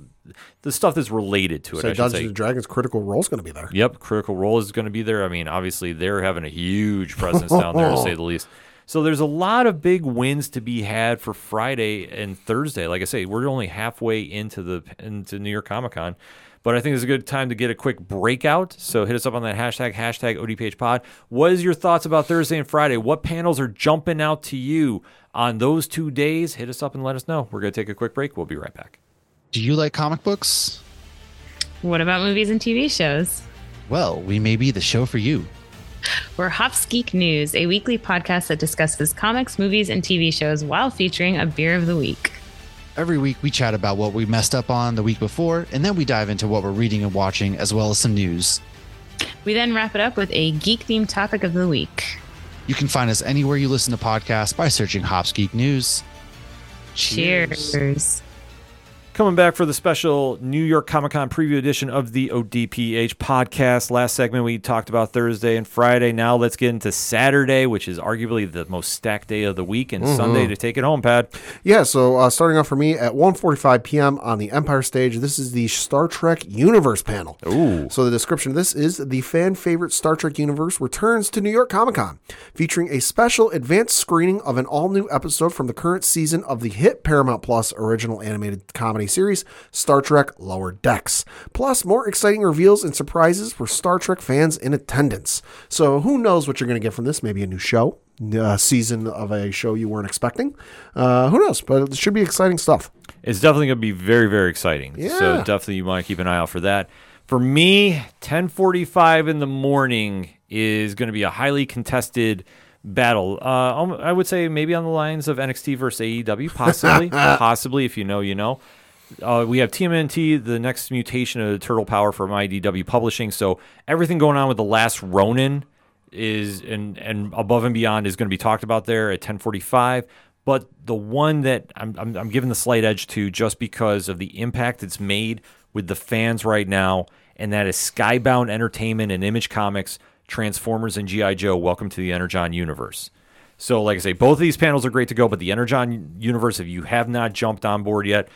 the stuff that's related to it. So I Dungeons and Dragons Critical Role is going to be there. Yep, Critical Role is going to be there. I mean, obviously they're having a huge presence down there to say the least. *laughs* So there's a lot of big wins to be had for Friday and Thursday. Like I say, we're only halfway into the into New York Comic Con. But I think it's a good time to get a quick breakout. So hit us up on that hashtag, hashtag ODPHpod. What is your thoughts about Thursday and Friday? What panels are jumping out to you on those two days? Hit us up and let us know. We're going to take a quick break. We'll be right back. Do you like comic books? What about movies and TV shows? Well, we may be the show for you. We're Hops Geek News, a weekly podcast that discusses comics, movies, and TV shows while featuring a beer of the week. Every week, we chat about what we messed up on the week before, and then we dive into what we're reading and watching, as well as some news. We then wrap it up with a geek themed topic of the week. You can find us anywhere you listen to podcasts by searching Hops Geek News. Cheers. Coming back for the special New York Comic Con preview edition of the ODPH podcast. Last segment we talked about Thursday and Friday. Now let's get into Saturday, which is arguably the most stacked day of the week, and Sunday to take it home, Pat. Yeah, so uh, starting off for me at 1.45 p.m. on the Empire stage, this is the Star Trek Universe panel. Ooh. So the description of this is the fan favorite Star Trek universe returns to New York Comic Con, featuring a special advanced screening of an all new episode from the current season of the hit Paramount Plus original animated comedy series, Star Trek Lower Decks. Plus, more exciting reveals and surprises for Star Trek fans in attendance. So who knows what you're going to get from this? Maybe a new show. A season of a show you weren't expecting. Uh, who knows? But it should be exciting stuff. It's definitely going to be very, very exciting. Yeah. So definitely you want to keep an eye out for that. For me, 10:45 in the morning is going to be a highly contested battle. Uh, I would say maybe on the lines of NXT versus AEW, possibly, *laughs* possibly if you know, you know. Uh, we have TMNT, the next mutation of the Turtle Power from IDW Publishing. So everything going on with the Last Ronin is and and above and beyond is going to be talked about there at 10:45. But the one that I'm, I'm I'm giving the slight edge to just because of the impact it's made with the fans right now, and that is Skybound Entertainment and Image Comics, Transformers and GI Joe. Welcome to the Energon universe. So, like I say, both of these panels are great to go, but the Energon universe, if you have not jumped on board yet,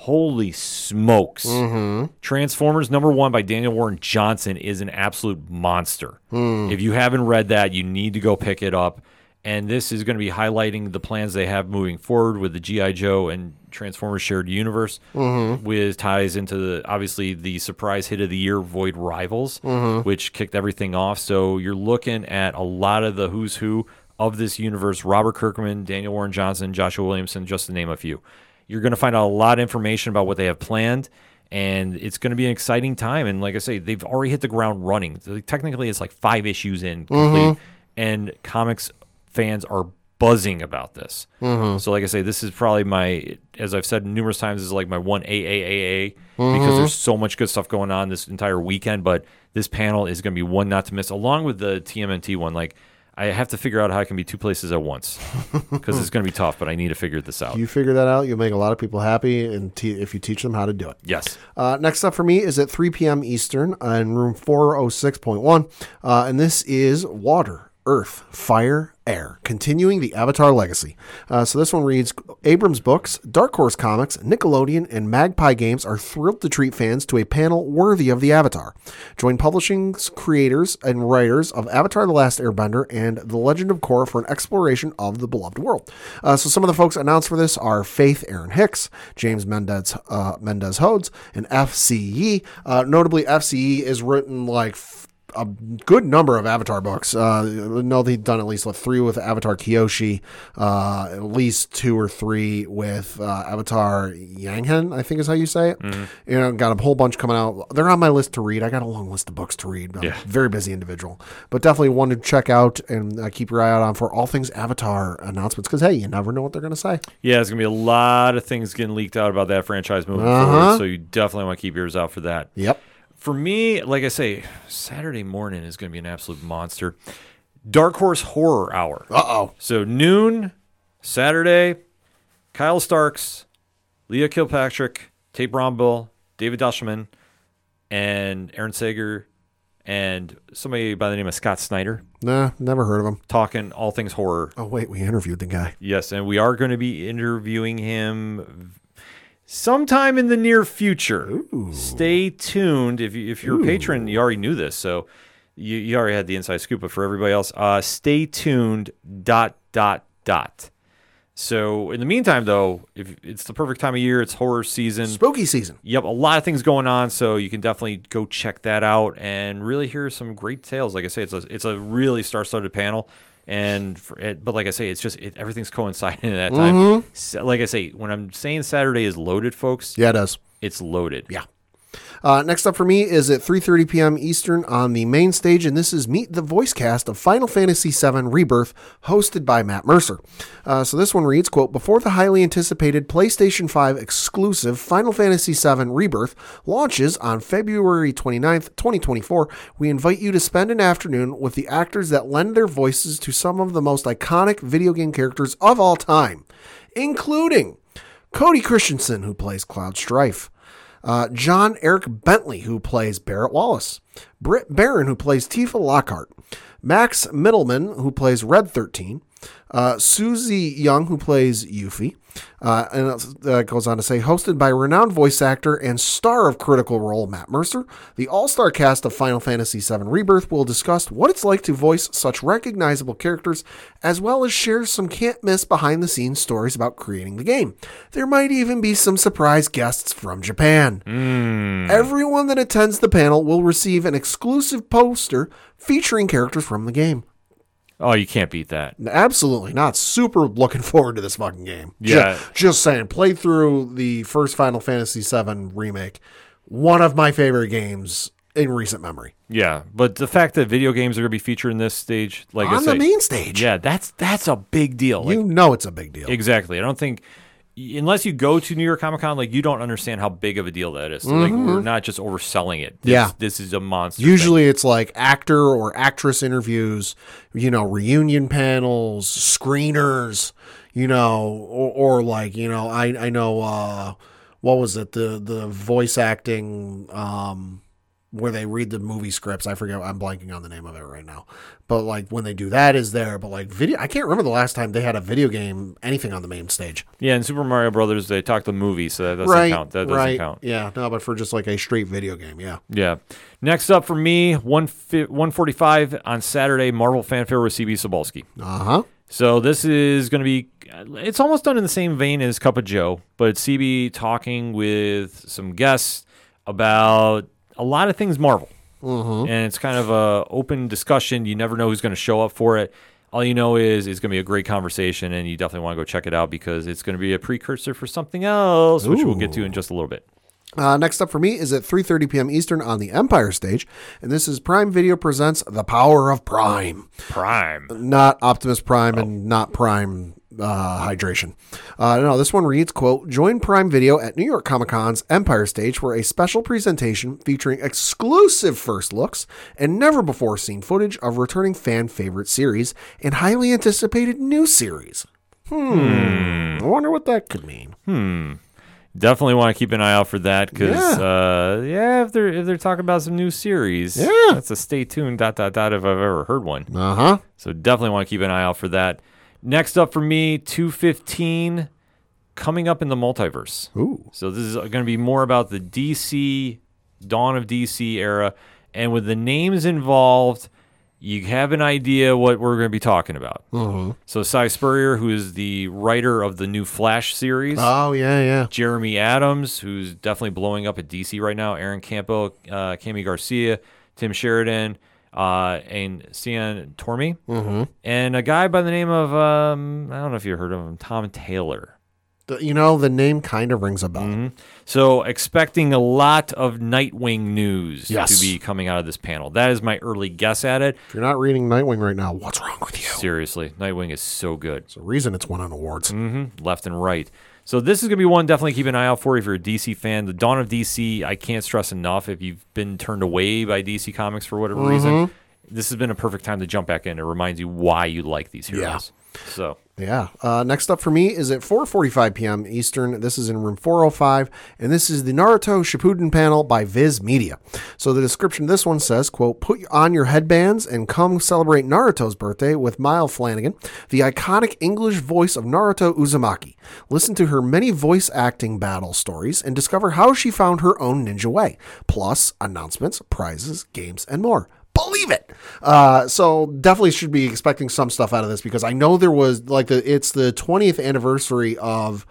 holy smokes. Mm-hmm. Transformers number one by Daniel Warren Johnson is an absolute monster. Hmm. If you haven't read that, you need to go pick it up. And this is going to be highlighting the plans they have moving forward with the G.I. Joe and Transformers shared universe, mm-hmm. with ties into the, obviously the surprise hit of the year, Void Rivals, mm-hmm. which kicked everything off. So you're looking at a lot of the who's who of this universe Robert Kirkman, Daniel Warren Johnson, Joshua Williamson, just to name a few. You're going to find out a lot of information about what they have planned, and it's going to be an exciting time. And like I say, they've already hit the ground running. So technically, it's like five issues in complete, mm-hmm. and comics fans are buzzing about this. Mm-hmm. So, like I say, this is probably my, as I've said numerous times, this is like my one AAAA because there's mm-hmm. so much good stuff going on this entire weekend. But this panel is going to be one not to miss, along with the TMNT one. Like, I have to figure out how I can be two places at once because it's going to be tough, but I need to figure this out. You figure that out, you'll make a lot of people happy, and te- if you teach them how to do it. yes. Uh, next up for me is at 3 p.m. Eastern uh, in room 406.1. Uh, and this is Water, Earth, Fire, Air, continuing the Avatar legacy. Uh, so this one reads Abrams Books, Dark Horse Comics, Nickelodeon, and Magpie Games are thrilled to treat fans to a panel worthy of the Avatar. Join publishing's creators and writers of Avatar The Last Airbender and The Legend of Korra for an exploration of the beloved world. Uh, so some of the folks announced for this are Faith Erin Hicks, James Mendez, uh, Mendez Hodes, and F.C. Yee. Uh, notably, F.C. Yee is written like a good number of Avatar books. Uh, know they've done at least what, three with Avatar Kyoshi, uh, at least two or three with uh, Avatar Yangchen, I think is how you say it. You know, got a whole bunch coming out. They're on my list to read. I got a long list of books to read. Yeah. very busy individual, but definitely one to check out and uh, keep your eye out on for all things Avatar announcements. Because hey, you never know what they're going to say. Yeah, there's gonna be a lot of things getting leaked out about that franchise moving Uh-huh. forward. So you definitely want to keep yours out for that. Yep. For me, like I say, Saturday morning is gonna be an absolute monster. Dark Horse Horror Hour. Uh oh. So noon, Saturday, Kyle Starks, Leah Kilpatrick, Tate Brombal, David Dashman, and Aaron Sager, and somebody by the name of Scott Snyder Nah, never heard of him. talking all things horror. Oh wait, we interviewed the guy. Yes, and we are going to be interviewing him sometime in the near future. Stay tuned. If you, if you're a patron, you already knew this, so you, you already had the inside scoop. But for everybody else, uh, stay tuned. Dot dot dot. So in the meantime, though, if it's the perfect time of year, it's horror season. Spooky season. Yep, a lot of things going on, so you can definitely go check that out and really hear some great tales. Like I say, it's a it's a really star-studded panel, and for it, but like I say, it's just it, everything's *laughs* coinciding at that time. Mm-hmm. So, like I say, when I'm saying Saturday is loaded, folks, Yeah, it does. it's loaded. Yeah. Uh, next up for me is at 3:30 p.m. Eastern on the main stage, and this is Meet the Voice Cast of Final Fantasy VII Rebirth, hosted by Matt Mercer. Uh, so this one reads, "quote Before the highly anticipated PlayStation 5 exclusive Final Fantasy VII Rebirth launches on February 29th, 2024, we invite you to spend an afternoon with the actors that lend their voices to some of the most iconic video game characters of all time, including." Cody Christensen, who plays Cloud Strife, uh, John Eric Bentley, who plays Barrett Wallace, Britt Baron, who plays Tifa Lockhart, Max Mittelman, who plays Red 13, uh, Suzie Yeung, who plays Yuffie, uh, and uh, goes on to say, hosted by renowned voice actor and star of Critical Role Matt Mercer, the all-star cast of Final Fantasy VII Rebirth will discuss what it's like to voice such recognizable characters, as well as share some can't-miss behind-the-scenes stories about creating the game. There might even be some surprise guests from Japan. Everyone that attends the panel will receive an exclusive poster featuring characters from the game. Oh, you can't beat that. Absolutely not. Super looking *laughs* forward to this fucking game. Yeah. Just, saying. Played through the first Final Fantasy VII remake. One of my favorite games in recent memory. Yeah, but the fact that video games are going to be featured in this stage, like I On say, the main stage. yeah, that's that's a big deal. Like, You know it's a big deal. Exactly. I don't think unless you go to New York Comic Con, like you don't understand how big of a deal that is. So, Like we're not just overselling it. This, Mm-hmm. Yeah. this is a monster. Usually it's like actor or actress interviews, you know, reunion panels, screeners, you know, or, or like, you know, I, I know, uh, what was it? The, the voice acting, um, where they read the movie scripts. I forget. I'm blanking on the name of it right now. But like when they do that is there. But like video, I can't remember the last time they had a video game anything on the main stage. Yeah, in Super Mario Brothers, they talk the movie, so that doesn't right. count. That doesn't right. count. Yeah. No, but for just like a straight video game. Yeah. Yeah. Next up for me, one one forty five on Saturday, Marvel Fanfare with CB Cebulski. Uh huh. So this is going to be. It's almost done in the same vein as Cup of Joe, but CB talking with some guests about a lot of things Marvel, and it's kind of a open discussion. You never know who's going to show up for it. All you know is it's going to be a great conversation, and you definitely want to go check it out because it's going to be a precursor for something else, which we'll get to in just a little bit. Uh, next up for me is at 3:30 p.m. Eastern on the Empire stage, and this is Prime Video presents The Power of Prime, Prime. not Optimus Prime and not Prime uh, Hydration. Uh, no, this one reads, "quote Join Prime Video at New York Comic Con's Empire stage for a special presentation featuring exclusive first looks and never before seen footage of returning fan favorite series and highly anticipated new series." Hmm. I wonder what that could mean. Hmm. Definitely want to keep an eye out for that because Yeah. uh, yeah, if they're if they're talking about some new series, Yeah. that's a stay tuned dot dot dot if I've ever heard one. Uh huh. So definitely want to keep an eye out for that. Next up for me, two fifteen, coming up in the multiverse. Ooh. So this is going to be more about the DC dawn of DC era, and with the names involved, you have an idea what we're going to be talking about. So Si Spurrier, who is the writer of the new Flash series. Oh yeah, yeah. Jeremy Adams, who's definitely blowing up at DC right now, Aaron Campo, uh, Kami Garcia, Tim Sheridan, uh, and Cian Tormey, mm-hmm. and a guy by the name of um, I don't know if you heard of him, Tom Taylor. You know, the name kind of rings a bell. Mm-hmm. So expecting a lot of Nightwing news Yes. to be coming out of this panel. That is my early guess at it. If you're not reading Nightwing right now, what's wrong with you? Seriously, Nightwing is so good. It's a reason it's won on awards. hmm left and right. So this is going to be one definitely keep an eye out for if you're a DC fan. The Dawn of DC, I can't stress enough. If you've been turned away by DC Comics for whatever reason, mm-hmm. this has been a perfect time to jump back in. It reminds you why you like these heroes. So Yeah. Uh, next up for me is at 4:45 p.m. Eastern. This is in room 405, and this is the Naruto Shippuden panel by Viz Media. So the description of this one says, "quote Put on your headbands and come celebrate Naruto's birthday with Maile Flanagan, the iconic English voice of Naruto Uzumaki. Listen to her many voice acting battle stories and discover how she found her own ninja way. Plus announcements, prizes, games, and more." Believe it. Uh, so definitely should be expecting some stuff out of this because I know there was like the it's the 20th anniversary of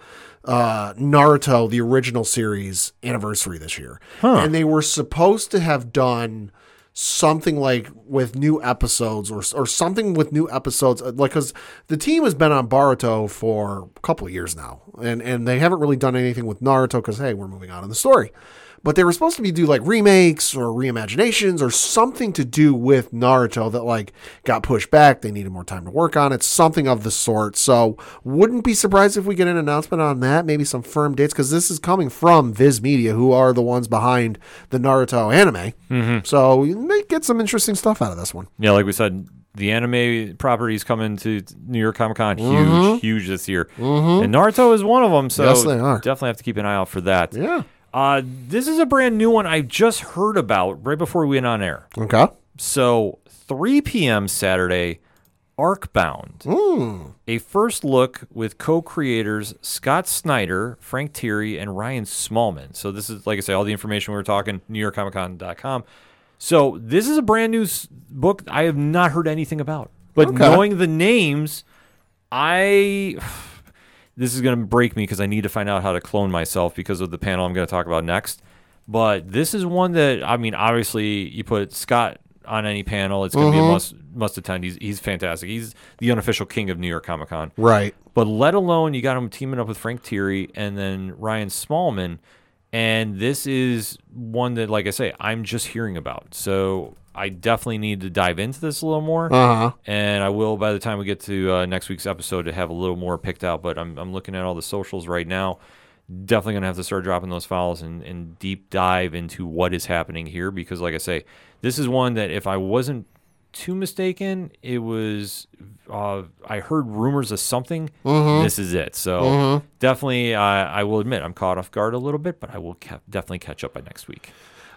uh, Naruto, the original series anniversary this year, and they were supposed to have done something like with new episodes or or something with new episodes uh, like because the team has been on Boruto for a couple of years now. And and they haven't really done anything with Naruto because hey we're moving on in the story but they were supposed to be do like remakes or reimaginations or something to do with Naruto that like got pushed back. They needed more time to work on it, something of the sort. So wouldn't be surprised if we get an announcement on that, maybe some firm dates, because this is coming from Viz Media, who are the ones behind the Naruto anime. Mm-hmm. So you may get some interesting stuff out of this one. Yeah, like we said, the anime properties coming to New York Comic Con huge, huge this year, and Naruto is one of them. So Yes, they are. definitely have to keep an eye out for that. Yeah. Uh, this is a brand new one I just heard about right before we went on air. Okay. So 3 p.m. Saturday, Arcbound. A first look with co-creators Scott Snyder, Frank Thierry, and Ryan Smallman. So this is, like I say, all the information we were talking, NewYorkComicCon.com. So this is a brand new book I have not heard anything about. But Okay. knowing the names, I this is going to break me because I need to find out how to clone myself because of the panel I'm going to talk about next. But this is one that I mean, obviously, you put Scott on any panel, it's going to be a mm-hmm. must must attend. He's he's fantastic. He's the unofficial king of New York Comic Con. Right. But let alone you got him teaming up with Frank Thierry and then Ryan Smallman. And this is one that, like I say, I'm just hearing about. So I definitely need to dive into this a little more. Uh huh. And I will by the time we get to uh, next week's episode to have a little more picked out. But I'm, I'm looking at all the socials right now. Definitely going to have to start dropping those files and, and deep dive into what is happening here because, like I say, this is one that if I wasn't too mistaken, it was uh, I heard rumors of something. This is it. So definitely, uh, I will admit I'm caught off guard a little bit, but I will ca- definitely catch up by next week.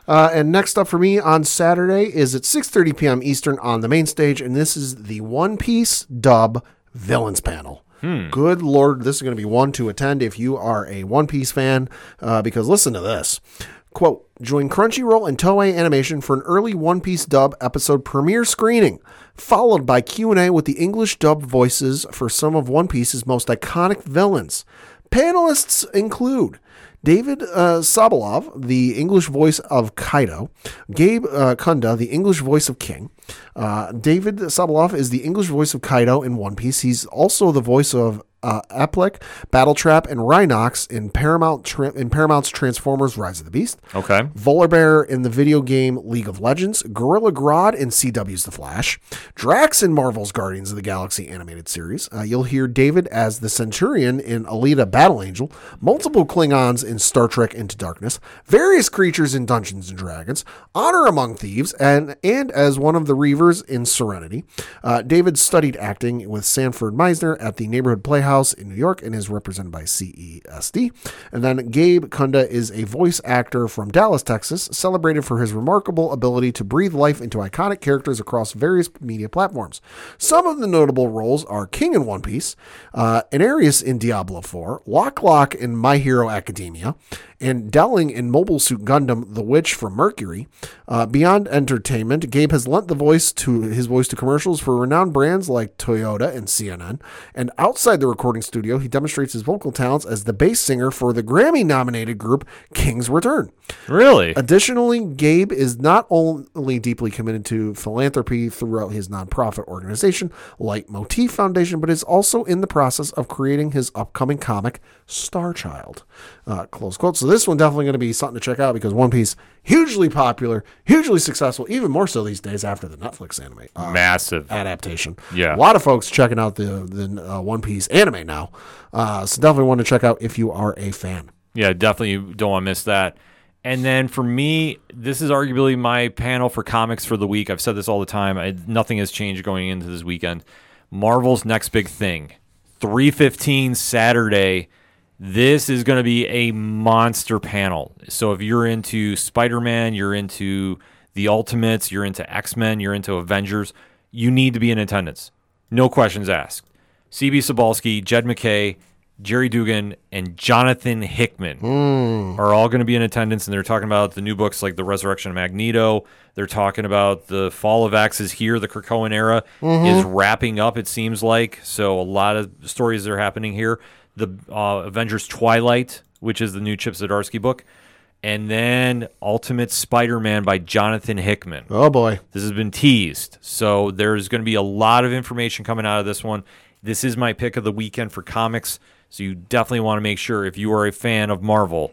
Uh, and next up for me on Saturday is at 6:30 p.m. Eastern on the main stage, and this is the One Piece dub villains panel. Good lord, this is going to be one to attend if you are a One Piece fan, uh, because listen to this. Quote, join Crunchyroll and Toei Animation for an early One Piece dub episode premiere screening, followed by Q&A with the English dub voices for some of One Piece's most iconic villains. Panelists include David uh, Sobolov, the English voice of Kaido, Gabe uh, Kunda, the English voice of King. Uh, David Sobolov is the English voice of Kaido in One Piece. He's also the voice of uh, Apelinq, Battletrap, and Rhinox in Paramount tra- in Paramount's Transformers: Rise of the Beast. Okay. Volibear in the video game League of Legends, Gorilla Grodd in CW's The Flash, Drax in Marvel's Guardians of the Galaxy animated series. Uh, you'll hear David as the Centurion in Alita Battle Angel, multiple Klingons in Star Trek Into Darkness, various creatures in Dungeons and Dragons, Honor Among Thieves, and and as one of the Reavers in Serenity. Uh, David studied acting with Sanford Meisner at the Neighborhood Playhouse in New York and is represented by CESD. And then Gabe Kunda is a voice actor from Dallas, Texas, celebrated for his remarkable ability to breathe life into iconic characters across various media platforms. Some of the notable roles are King in One Piece, uh, Inarius in Diablo 4, Lock Lock in My Hero Academia, and Delling in Mobile Suit Gundam: The Witch from Mercury. Uh, beyond entertainment, Gabe has lent the voice to his voice to commercials for renowned brands like Toyota and CNN. And outside the recording studio, he demonstrates his vocal talents as the bass singer for the Grammy-nominated group King's Return. Really? Additionally, Gabe is not only deeply committed to philanthropy throughout his nonprofit organization, Light Motif Foundation, but is also in the process of creating his upcoming comic, Star Child. Uh, close quote. So this one definitely going to be something to check out because One Piece hugely popular, hugely successful, even more so these days after the Netflix anime uh, Massive. adaptation. Yeah. a lot of folks checking out the the uh, One Piece anime now. Uh, so definitely want to check out if you are a fan. Yeah, definitely don't want to miss that. And then for me, this is arguably my panel for comics for the week. I've said this all the time. I, nothing has changed going into this weekend. Marvel's next big thing 315 Saturday. This is going to be a monster panel. So if you're into Spider-Man, you're into the Ultimates, you're into X-Men, you're into Avengers, you need to be in attendance. No questions asked. CB Cebulski, Jed MacKay, Gerry Duggan, and Jonathan Hickman are all going to be in attendance, and they're talking about the new books like The Resurrection of Magneto. They're talking about the Fall of Axes here. The Krakoan era is wrapping up, it seems like. So a lot of stories are happening here. The uh, Avengers Twilight, which is the new Chip Zdarsky book, and then Ultimate Spider-Man by Jonathan Hickman. Oh boy. This has been teased. So there's going to be a lot of information coming out of this one. This is my pick of the weekend for comics. So you definitely want to make sure if you are a fan of Marvel,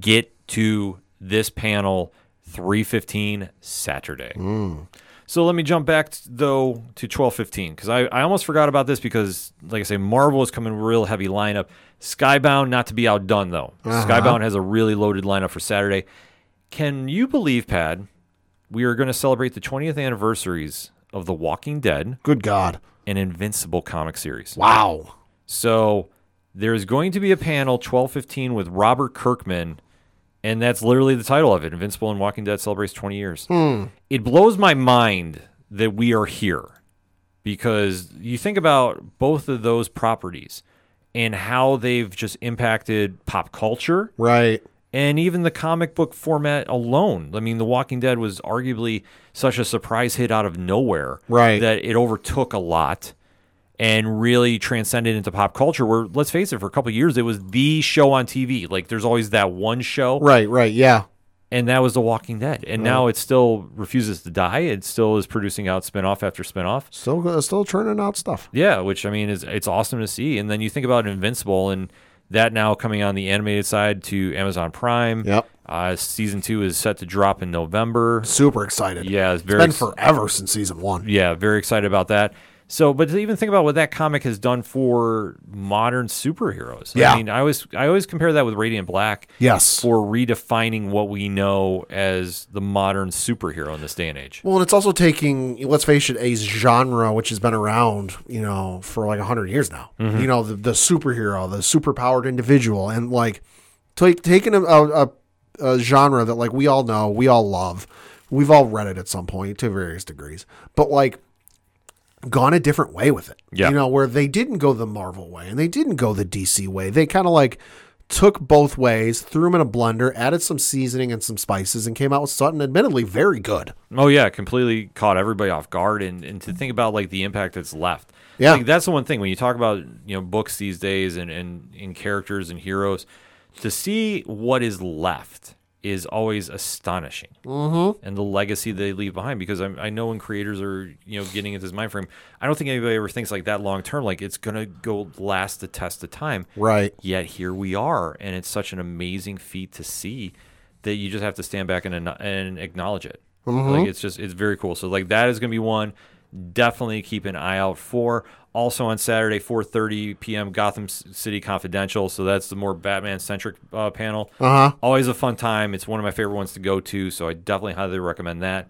get to this panel 315 Saturday. Hmm. So let me jump back though to 1215 because I, I almost forgot about this because like I say Marvel is coming real heavy lineup. Skybound not to be outdone though. Uh-huh. Skybound has a really loaded lineup for Saturday. Can you believe, Pad? We are going to celebrate the 20th anniversaries of The Walking Dead Good God. And Invincible comic series. Wow. So there's going to be a panel 1215 with Robert Kirkman, and that's literally the title of it. Invincible and Walking Dead celebrates 20 years. Hmm. It blows my mind that we are here because you think about both of those properties and how they've just impacted pop culture Right. And even the comic book format alone. I mean, The Walking Dead was arguably such a surprise hit out of nowhere, Right. That it overtook a lot and really transcended into pop culture. Where let's face it, for a couple of years, it was the show on TV. Like, there's always that one show, Right. Right. Yeah. and that was The Walking Dead. And now it still refuses to die. It still is producing out spinoff after spinoff. Still, uh, still churning out stuff. Yeah, which I mean is it's awesome to see. And then you think about Invincible and that now coming on the animated side to Amazon Prime. Yep. Uh, season two is set to drop in November. Super excited. Yeah, it's It's very been ex- forever since season one. yeah, very excited about that. So, but to even think about what that comic has done for modern superheroes. Yeah. I mean, I always I always compare that with Radiant Black. Yes. For redefining what we know as the modern superhero in this day and age. Well, and it's also taking, let's face it, a genre which has been around, you know, for like 100 years now. Mm-hmm. You know, the, the superhero, the superpowered individual, and like take, taking a, a, a genre that like we all know, we all love, we've all read it at some point to various degrees, but like gone a different way with it. Yeah. You know, where they didn't go the Marvel way and they didn't go the DC way. They kind of like took both ways, threw them in a blender, added some seasoning and some spices, and came out with something admittedly very good. Oh yeah, completely caught everybody off guard, and, and to think about like the impact that's left. Yeah. like, that's the one thing when you talk about you know books these days and and, and characters and heroes, to see what is left is always astonishing, mm-hmm. and the legacy they leave behind. Because I'm, I know when creators are you know getting into this mind frame, I don't think anybody ever thinks like that long term. Like it's gonna go last the test of time. Right. Yet here we are, and it's such an amazing feat to see that you just have to stand back and and acknowledge it. Like it's just it's very cool. So like that is going to be one. Definitely keep an eye out for. Also on Saturday, 4:30 p.m. Gotham City Confidential. So that's the more Batman centric uh, panel. Uh huh. Always a fun time. It's one of my favorite ones to go to. So I definitely highly recommend that.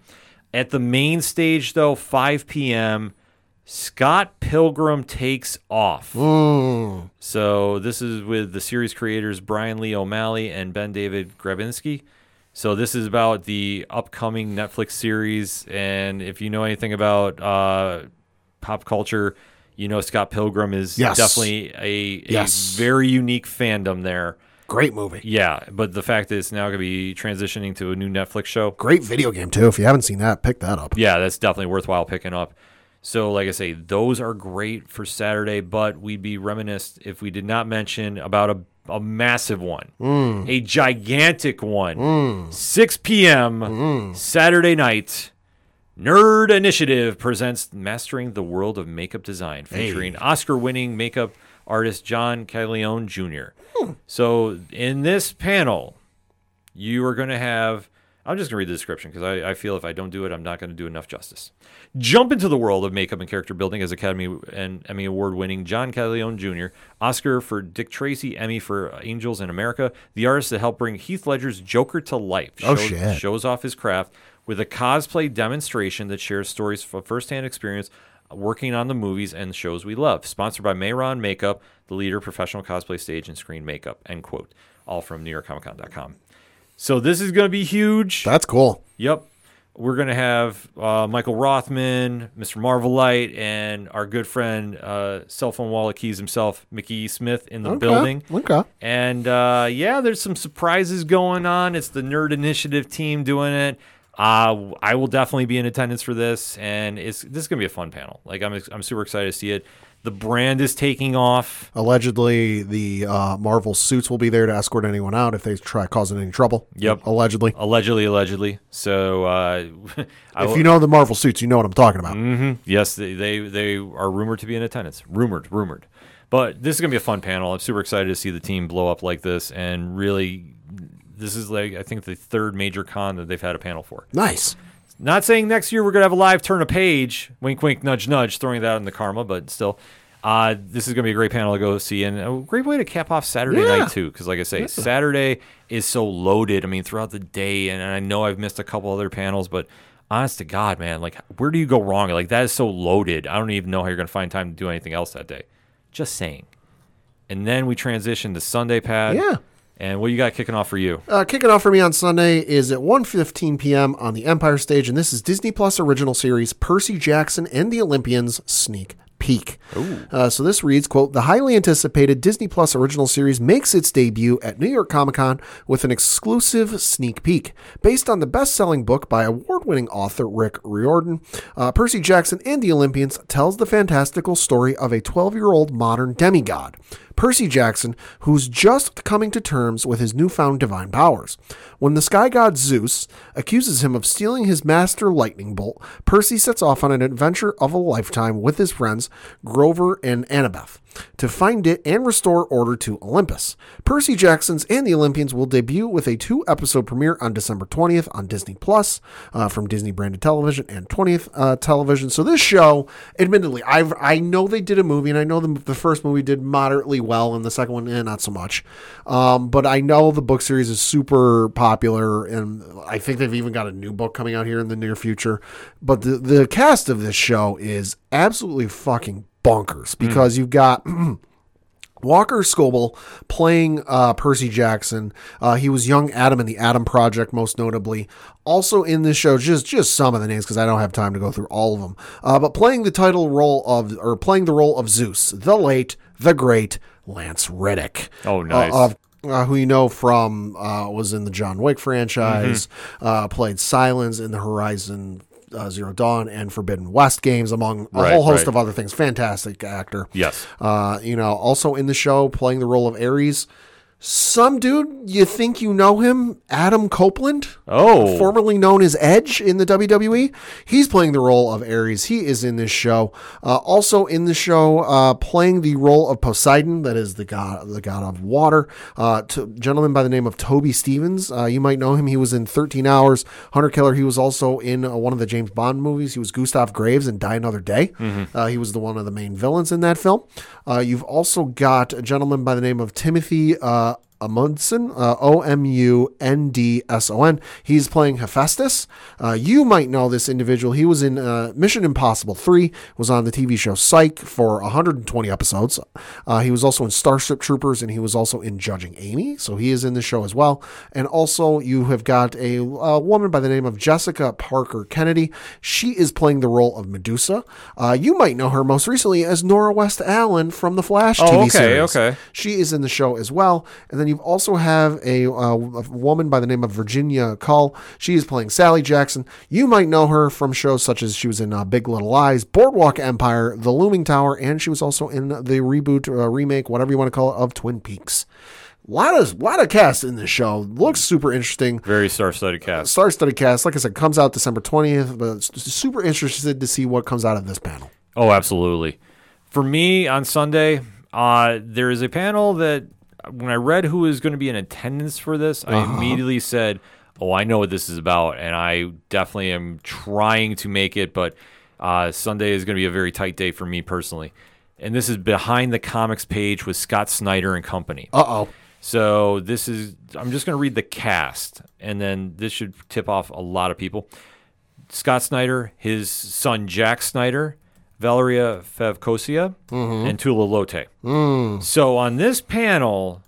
At the main stage though, 5 p.m. Scott Pilgrim takes off. Mm. So this is with the series creators Brian Lee O'Malley and Ben David Grabinski. So this is about the upcoming Netflix series, and if you know anything about uh, pop culture, you know Scott Pilgrim is Yes. definitely a, a Yes. very unique fandom there. Great movie. Yeah, but the fact that it's now going to be transitioning to a new Netflix show, Great video game too. If you haven't seen that, pick that up. yeah, that's definitely worthwhile picking up. So, like I say, those are great for Saturday, but we'd be reminisced if we did not mention about a, a massive one, mm. a gigantic one, mm. 6 p.m. Mm. Saturday night. Nerd Initiative presents Mastering the World of Makeup Design, featuring Oscar winning makeup artist John Caglione Jr. Hmm. So, in this panel, you are going to have. I'm just going to read the description because I, I feel if I don't do it, I'm not going to do enough justice. Jump into the world of makeup and character building as Academy and Emmy Award winning John Caglione Jr., Oscar for Dick Tracy, Emmy for uh, Angels in America, the artist that helped bring Heath Ledger's Joker to life. Oh, shows, shit. shows off his craft with a cosplay demonstration that shares stories from firsthand experience working on the movies and shows we love. Sponsored by Mehron Makeup, the leader of professional cosplay stage and screen makeup. End quote. All from NewYorkComicCon.com. So this is going to be huge. That's cool. Yep. We're going to have uh, Michael Rothman, Mr. Marvelite, and our good friend, uh, cell phone wallet keys himself, Mickey E. Smith, in the Okay, building. okay. And uh, yeah, there's some surprises going on. It's the Nerd Initiative team doing it. Uh, I will definitely be in attendance for this, and it's this is gonna be a fun panel. Like I'm, I'm super excited to see it. The brand is taking off. Allegedly, the uh, Marvel suits will be there to escort anyone out if they try causing any trouble. Yep. Allegedly. Allegedly, allegedly. So, uh, *laughs* If you know the Marvel suits, you know what I'm talking about. Mm-hmm. Yes, they, they they are rumored to be in attendance. Rumored, rumored. But this is gonna be a fun panel. I'm super excited to see the team blow up like this, and really, this is like I think the third major con that they've had a panel for. Nice. Not saying next year we're gonna have a live turn a page. Wink, wink, nudge, nudge. Throwing that in the karma, but still. Uh, this is gonna be a great panel to go see, and a great way to cap off Saturday Yeah. night too. Because, like I say, Saturday is so loaded. I mean, throughout the day, and I know I've missed a couple other panels, but honest to God, man, like, where do you go wrong? Like, that is so loaded. I don't even know how you're gonna find time to do anything else that day. Just saying. And then we transition to Sunday, Pad. Yeah. And what you got kicking off for you? Uh, kicking off for me on Sunday is at 1.15 p.m. on the Empire stage, and this is Disney Plus original series Percy Jackson and the Olympians Sneak Peek. Uh, so this reads, quote, The highly anticipated Disney Plus original series makes its debut at New York Comic Con with an exclusive sneak peek. Based on the best-selling book by award-winning author Rick Riordan, uh, Percy Jackson and the Olympians tells the fantastical story of a 12-year-old modern demigod. Percy Jackson, who's just coming to terms with his newfound divine powers. When the sky god Zeus accuses him of stealing his master lightning bolt, Percy sets off on an adventure of a lifetime with his friends Grover and Annabeth to find it and restore order to Olympus. Percy Jackson's and the Olympians will debut with a two episode premiere on December 20th on Disney Plus uh, from Disney branded television and 20th uh, television. So this show, admittedly, I've I know they did a movie and I know the, the first movie did moderately well and the second one, eh, not so much. Um, but I know the book series is super popular and I think they've even got a new book coming out here in the near future. But the, the cast of this show is absolutely fucking bonkers because you've got *clears throat* Walker Scobell playing uh, Percy Jackson. Uh, he was young Adam in the Adam Project, most notably. Also in this show, just just some of the names because I don't have time to go through all of them. Uh, but playing the title role of, or playing the role of Zeus, the late, the great Lance Reddick. Oh, nice. Uh, of uh, who you know from uh, was in the John Wick franchise, Mm-hmm. uh, played Silence in the Horizon uh, Zero Dawn and Forbidden West games, among a Right, whole host right. of other things. Fantastic actor. Yes. Uh, you know, also in the show, playing the role of Ares, some dude you think you know him, Adam Copeland. Oh. formerly known as Edge in the WWE. He's playing the role of Ares. He is in this show. Uh, also in the show, uh, playing the role of Poseidon, that is the god, the god of water. Uh, to, gentleman by the name of Toby Stephens. Uh, you might know him. He was in 13 Hours, Hunter Killer. He was also in uh, one of the James Bond movies. He was Gustav Graves in Die Another Day. Uh, he was the one of the main villains in that film. Uh, you've also got a gentleman by the name of Timothy. Uh, あ Omundson, uh, O M U N D S O N. He's playing Hephaestus. Uh, you might know this individual. He was in uh, Mission Impossible 3, was on the TV show Psych for 120 episodes. Uh, he was also in Starship Troopers, and he was also in Judging Amy, so he is in the show as well. And also, you have got a, a woman by the name of Jessica Parker Kennedy. She is playing the role of Medusa. Uh, you might know her most recently as Nora West Allen from the Flash Oh, TV okay, series. okay. She is in the show as well. And then you also have a, uh, a woman by the name of Virginia Kull. She is playing Sally Jackson. You might know her from shows such as she was in uh, Big Little Lies, Boardwalk Empire, The Looming Tower, and she was also in the reboot, uh, remake, whatever you want to call it, of Twin Peaks. lot of lot of cast in this show. Looks super interesting. Very star-studded cast. Star studded cast. Like I said, comes out December twentieth. But super interested to see what comes out of this panel. Oh, absolutely. For me on Sunday, uh, there is a panel that when I read who is going to be in attendance for this, I immediately said, "Oh, I know what this is about," and I definitely am trying to make it. But uh, Sunday is going to be a very tight day for me personally, and this is behind the comics page with Scott Snyder and company. Uh oh. So this is I'm just going to read the cast and then this should tip off a lot of people. Scott Snyder, his son Jack Snyder, Valeria Favoccia, and Tula Lotay. So on this panel,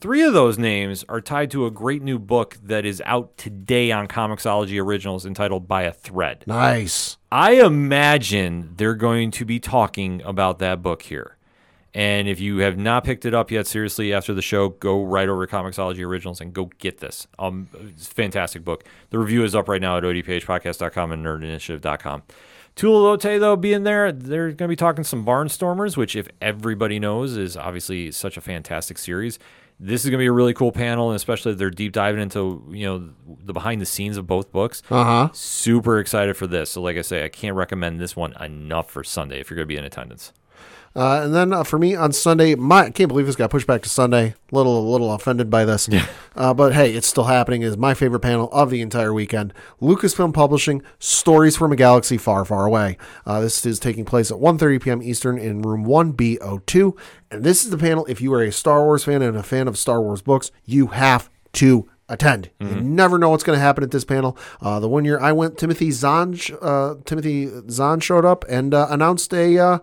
three of those names are tied to a great new book that is out today on Comixology Originals entitled By a Thread. Nice. I imagine they're going to be talking about that book here. And if you have not picked it up yet, seriously, after the show, go right over to Comixology Originals and go get this. Um, it's a fantastic book. The review is up right now at odphpodcast.com and nerdinitiative.com. Tula Lotay, though, being there, they're going to be talking some Barnstormers, which, if everybody knows, is obviously such a fantastic series. This is going to be a really cool panel, and especially they're deep diving into you know the behind the scenes of both books. Uh huh. Super excited for this. So, like I say, I can't recommend this one enough for Sunday if you're going to be in attendance. Uh, and then uh, for me on Sunday, my I can't believe this got pushed back to Sunday. Little a little offended by this, uh, but hey, it's still happening. Is my favorite panel of the entire weekend. Lucasfilm Publishing: Stories from a Galaxy Far, Far Away. Uh, this is taking place at 1:30 p.m. Eastern in Room 1B02, and this is the panel. If you are a Star Wars fan and a fan of Star Wars books, you have to attend. You never know what's going to happen at this panel. Uh, the one year I went, Timothy Zahn, uh, Timothy Zahn showed up and uh, announced a.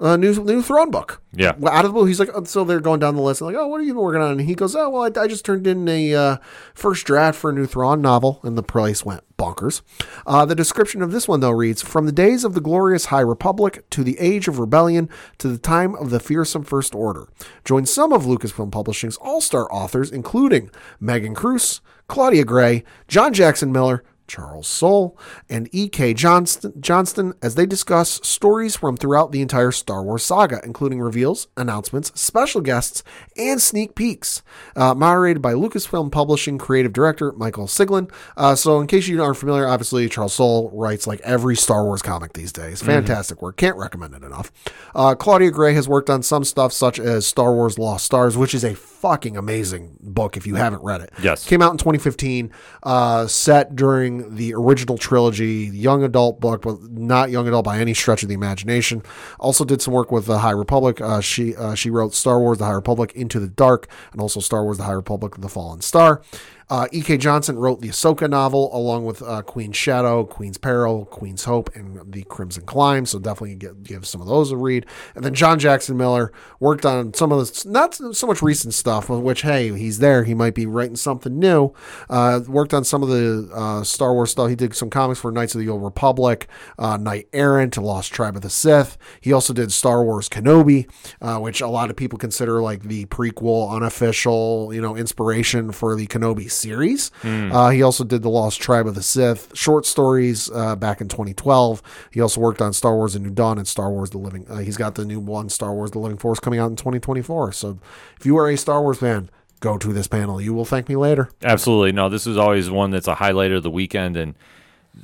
Uh, a new new Thrawn book. Yeah. Well, out of the blue, he's like, oh, so they're going down the list. I'm like, oh, what are you working on? And he goes, oh, well, I, I just turned in a uh, first draft for a new Thrawn novel, and the price went bonkers. Uh, the description of this one, though, reads From the days of the glorious High Republic to the age of rebellion to the time of the fearsome First Order. Join some of Lucasfilm Publishing's all star authors, including Megan Cruz, Claudia Gray, John Jackson Miller, Charles Soule, and E.K. Johnston, Johnston as they discuss stories from throughout the entire Star Wars saga, including reveals, announcements, special guests, and sneak peeks. Uh, moderated by Lucasfilm Publishing creative director Michael Siglain. Uh, so, in case you aren't familiar, obviously Charles Soule writes like every Star Wars comic these days. Fantastic work. Can't recommend it enough. Uh, Claudia Gray has worked on some stuff such as Star Wars Lost Stars, which is a fucking amazing book if you haven't read it. Yes. Came out in 2015, uh, set during the original trilogy, young adult book, but not young adult by any stretch of the imagination. Also did some work with the High Republic. Uh, she uh, she wrote Star Wars: The High Republic, Into the Dark, and also Star Wars: The High Republic, The Fallen Star. Uh, E.K. Johnston wrote the Ahsoka novel along with uh, Queen's Shadow, Queen's Peril, Queen's Hope, and The Crimson Climb. So definitely give, give some of those a read. And then John Jackson Miller worked on some of the, not so much recent stuff, which, hey, he's there. He might be writing something new. Uh, worked on some of the uh, Star Wars stuff. He did some comics for Knights of the Old Republic, uh, Knight Errant, Lost Tribe of the Sith. He also did Star Wars Kenobi, uh, which a lot of people consider like the prequel, unofficial, you know, inspiration for the Kenobi series. Uh, he also did the Lost Tribe of the Sith short stories uh, back in 2012. He also worked on Star Wars: A New Dawn and Star Wars: The Living. Uh, he's got the new one, Star Wars: The Living Force, coming out in 2024. So, if you are a Star Wars fan, go to this panel. You will thank me later. Absolutely. No, this is always one that's a highlight of the weekend. And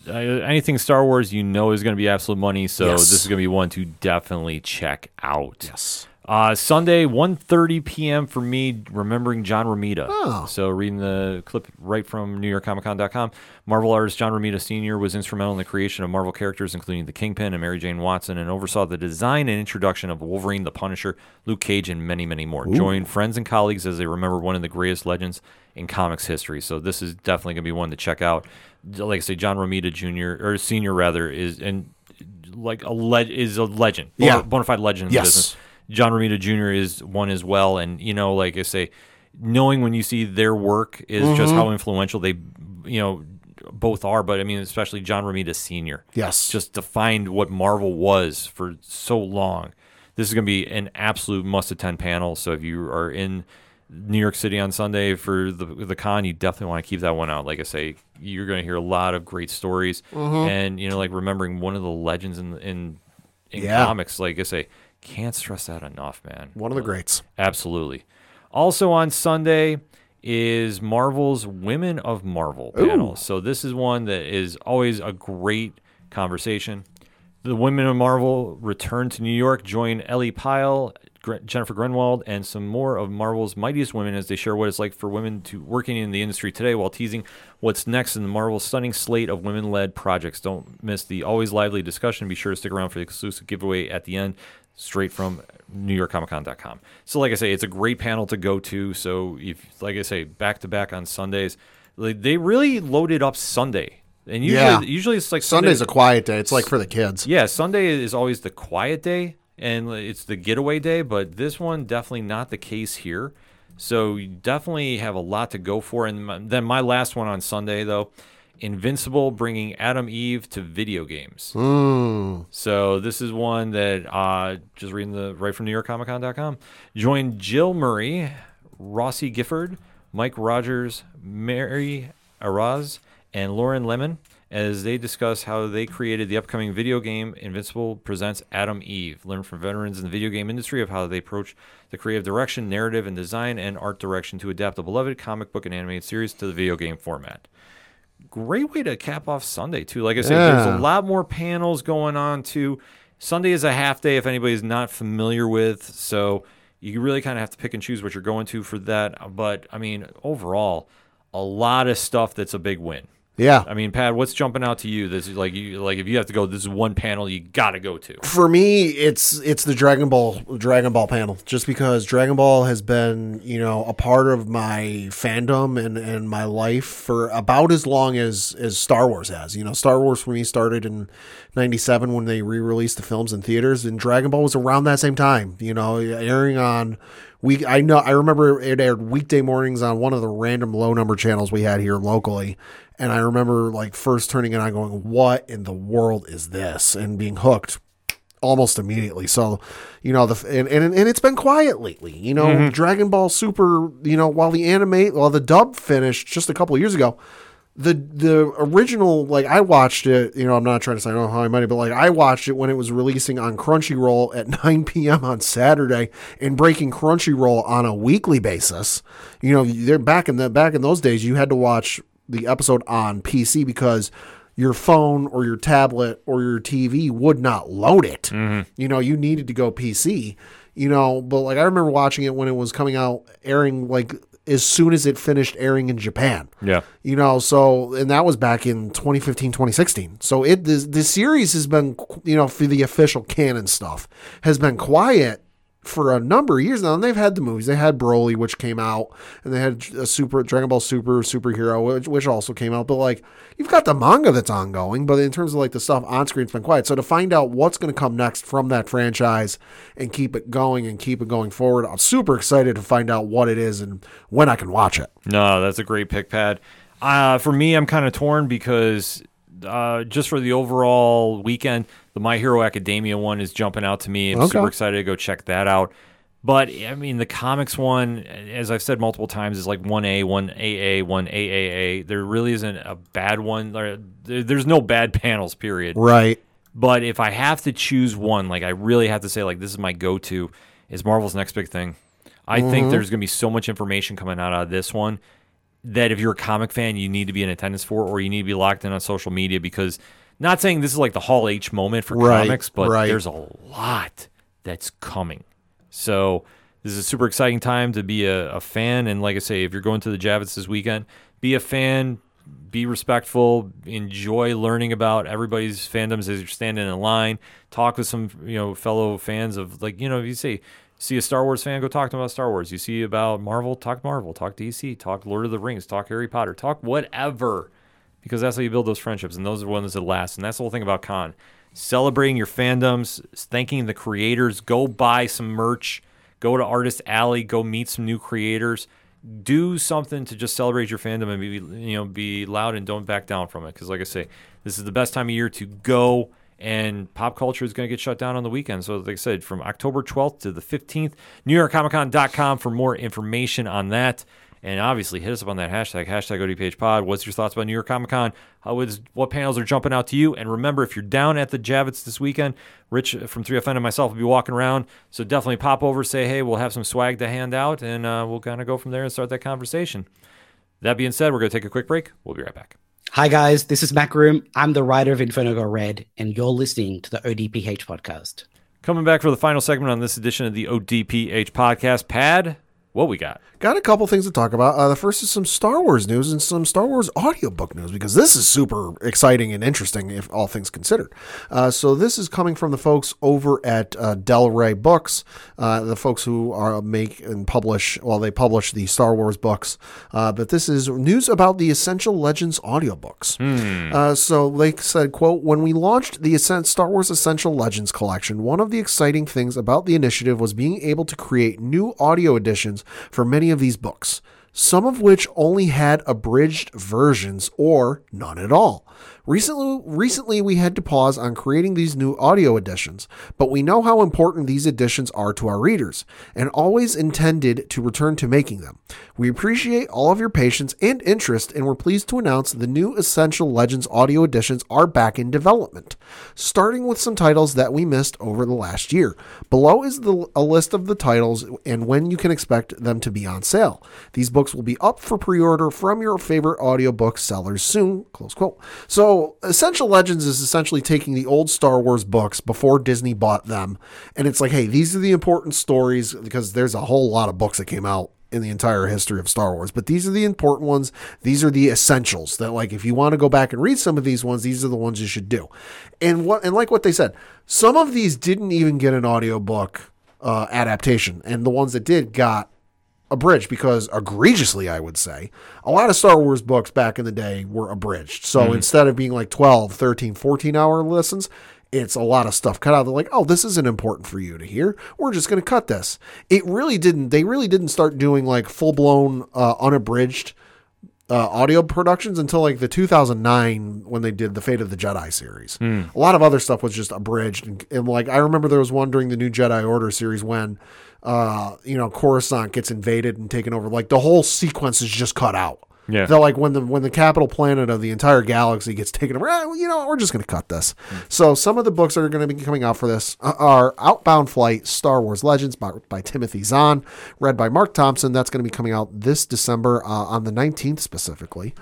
uh, anything Star Wars, you know, is going to be absolute money. So Yes. this is going to be one to definitely check out. Yes. Uh, Sunday, 1.30 p.m. for me, remembering John Romita. Oh. So reading the clip right from NewYorkComicCon.com, Marvel artist John Romita Sr. was instrumental in the creation of Marvel characters, including the Kingpin and Mary Jane Watson, and oversaw the design and introduction of Wolverine, the Punisher, Luke Cage, and many, many more. Join friends and colleagues as they remember one of the greatest legends in comics history. So this is definitely going to be one to check out. Like I say, John Romita Jr. or Sr. rather is and like a le- is a legend, Yeah. bona, fide legend in the Yes. business. John Romita Jr. is one as well, and you know, like I say, knowing when you see their work is just Mm-hmm. how influential they, you know, both are. But I mean, especially John Romita Sr. Yes. just defined what Marvel was for so long. This is going to be an absolute must attend panel. So if you are in New York City on Sunday for the the con, you definitely want to keep that one out. Like I say, you're going to hear a lot of great stories, Mm-hmm. and you know, like remembering one of the legends in in in Yeah. comics. Like I say, can't stress that enough, man. One of the greats. Absolutely. Also on Sunday is Marvel's Women of Marvel panel. So this is one that is always a great conversation. The Women of Marvel return to New York, join Ellie Pyle, Jennifer Grünwald, and some more of Marvel's mightiest women as they share what it's like for women to working in the industry today while teasing what's next in the Marvel's stunning slate of women-led projects. Don't miss the always lively discussion. Be sure to stick around for the exclusive giveaway at the end straight from NewYorkComicCon.com. So, like I say, it's a great panel to go to. So, if, like I say, back to back on Sundays, like, they really loaded up Sunday And usually, Yeah. usually it's like Sunday's a quiet day. It's like for the kids. Yeah, Sunday is always the quiet day and it's the getaway day, but this one definitely not the case here. So you definitely have a lot to go for. And my, then my last one on Sunday though, Invincible bringing Atom Eve to video games. So this is one that uh, just reading the right from NewYorkComicCon.com. Join Jill Murray, Rossi Gifford, Mike Rogers, Mary Araz, and Lauren Lemon as they discuss how they created the upcoming video game Invincible presents Atom Eve. Learn from veterans in the video game industry of how they approach the creative direction, narrative, and design and art direction to adapt the beloved comic book and animated series to the video game format great way to cap off Sunday too. Like I said, there's a lot more panels going on too. Sunday is a half day if anybody's not familiar with, so you really kind of have to pick and choose what you're going to for that. But I mean, overall, a lot of stuff that's a big win. Yeah. I mean, Pat, what's jumping out to you? This is like you like if you have to go, this is one panel you got to go to. for me it's it's the dragon ball dragon ball panel just because dragon ball has been you know a part of my fandom and and my life for about as long as as star wars has you know star wars for me started in 97 when they re-released the films in theaters and dragon ball was around that same time you know airing on we I know I remember it aired weekday mornings on one of the random low number channels we had here locally and I remember like first turning it on going what in the world is this and being hooked almost immediately. So, you know, the and and, and it's been quiet lately. You know, mm-hmm. Dragon Ball Super. You know, while the anime, while the dub finished just a couple of years ago, the the original like I watched it. You know, I'm not trying to say I don't know how I money, but like I watched it when it was releasing on Crunchyroll at *laughs* 9 p.m. on Saturday and breaking Crunchyroll on a weekly basis. You know, they're back in the back in those days. You had to watch the episode on PC because your phone or your tablet or your TV would not load it. Mm-hmm. You know, you needed to go PC. You know, but like I remember watching it when it was coming out, airing like as soon as it finished airing in Japan. Yeah. You know, so and that was back in 2015, 2016. So it the, the series has been you know for the official canon stuff has been quiet for a number of years now. And they've had the movies. They had Broly, which came out, and they had a Super Dragon Ball Super superhero, which, which also came out. But like you've got the manga that's ongoing, but in terms of like the stuff on screen, it's been quiet. So to find out what's going to come next from that franchise and keep it going and keep it going forward, I'm super excited to find out what it is and when I can watch it. No, that's a great pick, Pat. Uh, for me, I'm kind of torn because uh, just for the overall weekend, the My Hero Academia one is jumping out to me. I'm Okay. super excited to go check that out. But I mean, the comics one, as I've said multiple times, is like one A, one AA, one AAA. There really isn't a bad one. There's no bad *laughs* panels, period. Right. But if I have to choose one, like I really have to say, like this is my go-to, is Marvel's next big thing. I think there's going to be so much information coming out of this one that if you're a comic fan, you need to be in attendance for, or you need to be locked in on social media because. Not saying this is like the Hall H moment for Right, comics, but right. there's a lot that's coming. So this is a super exciting time to be a, a fan. And like I say, if you're going to the Javits this weekend, be a fan, be respectful, enjoy learning about everybody's fandoms as you're standing in line. Talk with some, you know, fellow fans of like, you know, if you say see a Star Wars fan, go talk to them about Star Wars. You see about Marvel, talk Marvel, talk DC, talk Lord of the Rings, talk Harry Potter, talk whatever. Because that's how you build those friendships, and those are the ones that last. And that's the whole thing about con. Celebrating your fandoms, thanking the creators, go buy some merch, go to Artist Alley, go meet some new creators do something to just celebrate your fandom and be you know be loud and don't back down from it because like i say this is the best time of year to go and pop culture is going to get shut down on the weekend. So like i said from october 12th to the 15th newyorkcomiccon.com for more information on that. And obviously hit us up on that hashtag hashtag odph pod. What's your thoughts about new york comic con what panels are jumping out to you? And remember if you're down at the javits this weekend rich from 3fn and myself will be walking around. So definitely pop over say hey we'll have some swag to hand out and uh, we'll kind of go from there and start that conversation. That being said we're going to take a quick break. We'll be right back Hi guys, this is Mac Room. I'm the writer of Inferno Red, and you're listening to the ODPH podcast. coming back for the final segment on this edition of the odph podcast pad what we got? Got a couple things to talk about. Uh, the first is some Star Wars news and some Star Wars audiobook news because this is super exciting and interesting, if all things considered. Uh, so this is coming from the folks over at uh, Del Rey Books, uh, the folks who are make and publish. Well, they publish the Star Wars books, uh, but this is news about the Essential Legends audiobooks. Uh, so they said, "quote When we launched the Ascent Star Wars Essential Legends collection, one of the exciting things about the initiative was being able to create new audio editions for many of these books." Some of which only had abridged versions or none at all. Recently, recently we had to pause on creating these new audio editions, but we know how important these editions are to our readers and always intended to return to making them. We appreciate all of your patience and interest, and we're pleased to announce the new Essential Legends audio editions are back in development, starting with some titles that we missed over the last year. Below is the, a list of the titles and when you can expect them to be on sale. These books will be up for pre-order from your favorite audiobook sellers soon. Close quote. So, Essential Legends is essentially taking the old Star Wars books before Disney bought them, and it's like, hey, these are the important stories because there's a whole lot of books that came out in the entire history of Star Wars. But these are the important ones. These are the essentials that like if you want to go back and read some of these ones, these are the ones you should do. And what and like what they said, some of these didn't even get an audiobook uh, adaptation, and the ones that did got abridged because egregiously i would say a lot of star wars books back in the day were abridged. So instead of being like 12 13 14 hour listens it's a lot of stuff cut out. They're like oh this isn't important for you to hear. We're just going to cut this. It really didn't they really didn't start doing like full-blown uh, unabridged uh, audio productions until like the 2009 when they did the Fate of the Jedi series. A lot of other stuff was just abridged, and, and like I remember there was one during the new Jedi Order series when, uh, you know, Coruscant gets invaded and taken over. Like the whole sequence is just cut out. Yeah. They're like when the when the capital planet of the entire galaxy gets taken over, eh, well, you know, we're just going to cut this. So some of the books that are going to be coming out for this uh, are Outbound Flight: Star Wars Legends by, by Timothy Zahn, read by Marc Thompson. That's going to be coming out this December uh, on the 19th specifically.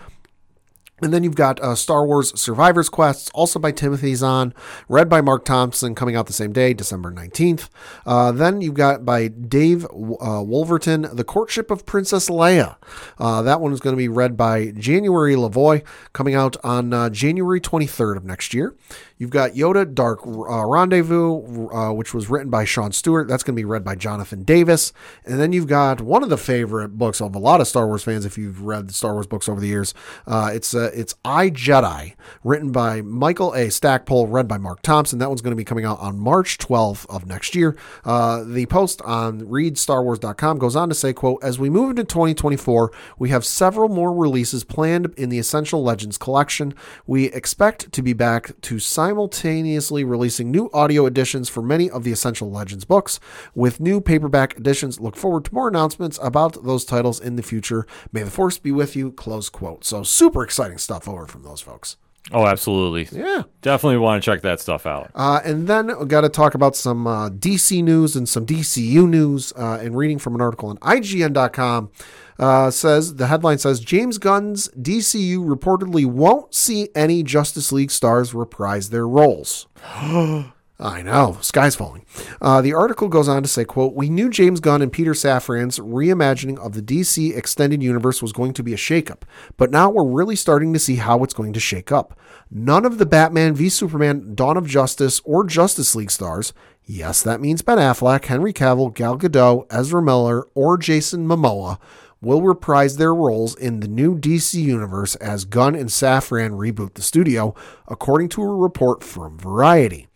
And then you've got uh, Star Wars Survivor's Quests, also by Timothy Zahn, read by Marc Thompson, coming out the same day, December 19th. Uh, then you've got by Dave uh, Wolverton, The Courtship of Princess Leia. Uh, that one is going to be read by January Lavoie, coming out on uh, January 23rd of next year. You've got Yoda Dark uh, Rendezvous, uh, which was written by Sean Stewart. That's going to be read by Jonathan Davis. And then you've got one of the favorite books of a lot of Star Wars fans, if you've read the Star Wars books over the years. Uh, it's uh, it's I Jedi, written by Michael A. Stackpole, read by Marc Thompson. That one's going to be coming out on March 12th of next year. Uh, the post on readstarwars.com goes on to say, quote, as we move into 2024, we have several more releases planned in the Essential Legends collection. We expect to be back to simultaneously releasing new audio editions for many of the Essential Legends books. With new paperback editions, look forward to more announcements about those titles in the future. May the force be with you, close quote. So super exciting stuff over from those folks. Oh, absolutely. Yeah. Definitely want to check that stuff out. Uh, and then we got to talk about some uh, DC news and some DCU news. Uh, and reading from an article on IGN.com uh, says the headline says James Gunn's DCU reportedly won't see any Justice League stars reprise their roles. *gasps* I know, sky's falling. Uh, the article goes on to say, quote, We knew James Gunn and Peter Safran's reimagining of the DC extended universe was going to be a shakeup, but now we're really starting to see how it's going to shake up. None of the Batman v Superman, Dawn of Justice, or Justice League stars, yes, that means Ben Affleck, Henry Cavill, Gal Gadot, Ezra Miller, or Jason Momoa, will reprise their roles in the new DC universe as Gunn and Safran reboot the studio, according to a report from Variety.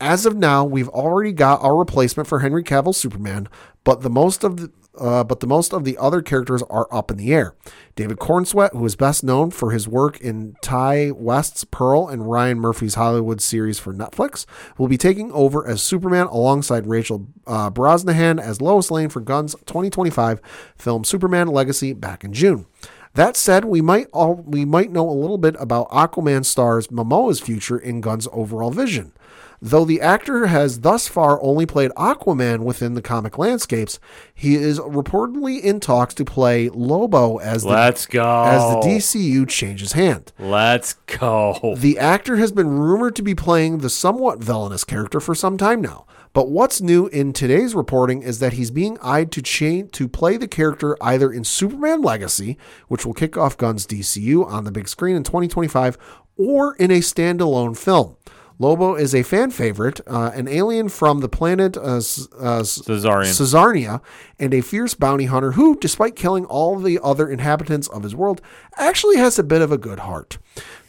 As of now, we've already got our replacement for Henry Cavill Superman, but the most of the uh, but the most of the other characters are up in the air. David Corenswet, who is best known for his work in Ti West's Pearl and Ryan Murphy's Hollywood series for Netflix, will be taking over as Superman alongside Rachel uh, Brosnahan as Lois Lane for Gunn's 2025 film Superman Legacy back in June. That said, we might all we might know a little bit about Aquaman stars Momoa's future in Gunn's overall vision. Though the actor has thus far only played Aquaman within the comic landscapes, he is reportedly in talks to play Lobo as the, Let's go. as the DCU changes hand. Let's go. The actor has been rumored to be playing the somewhat villainous character for some time now, But what's new in today's reporting is that he's being eyed to chain to play the character either in Superman Legacy, which will kick off Gunn's DCU on the big screen in 2025, or in a standalone film. Lobo is a fan favorite, uh, an alien from the planet uh, uh, Cesarian. Czarnia, and a fierce bounty hunter who, despite killing all the other inhabitants of his world, actually has a bit of a good heart.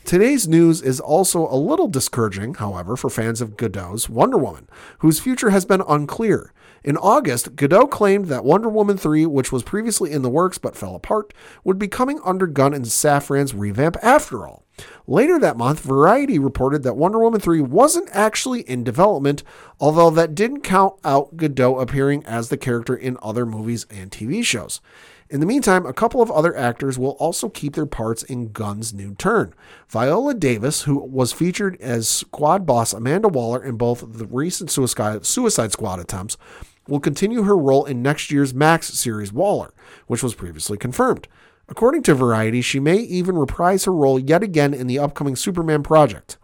Today's news is also a little discouraging, however, for fans of Gadot's Wonder Woman, whose future has been unclear. In August, Godot claimed that Wonder Woman 3, which was previously in the works but fell apart, would be coming under Gunn and Safran's revamp after all. Later that month, Variety reported that Wonder Woman 3 wasn't actually in development, although that didn't count out Gadot appearing as the character in other movies and TV shows. In the meantime, a couple of other actors will also keep their parts in Gunn's new turn. Viola Davis, who was featured as squad boss Amanda Waller in both the recent Suicide, Suicide Squad attempts, will continue her role in next year's Max series Waller, which was previously confirmed. According to Variety, she may even reprise her role yet again in the upcoming Superman project.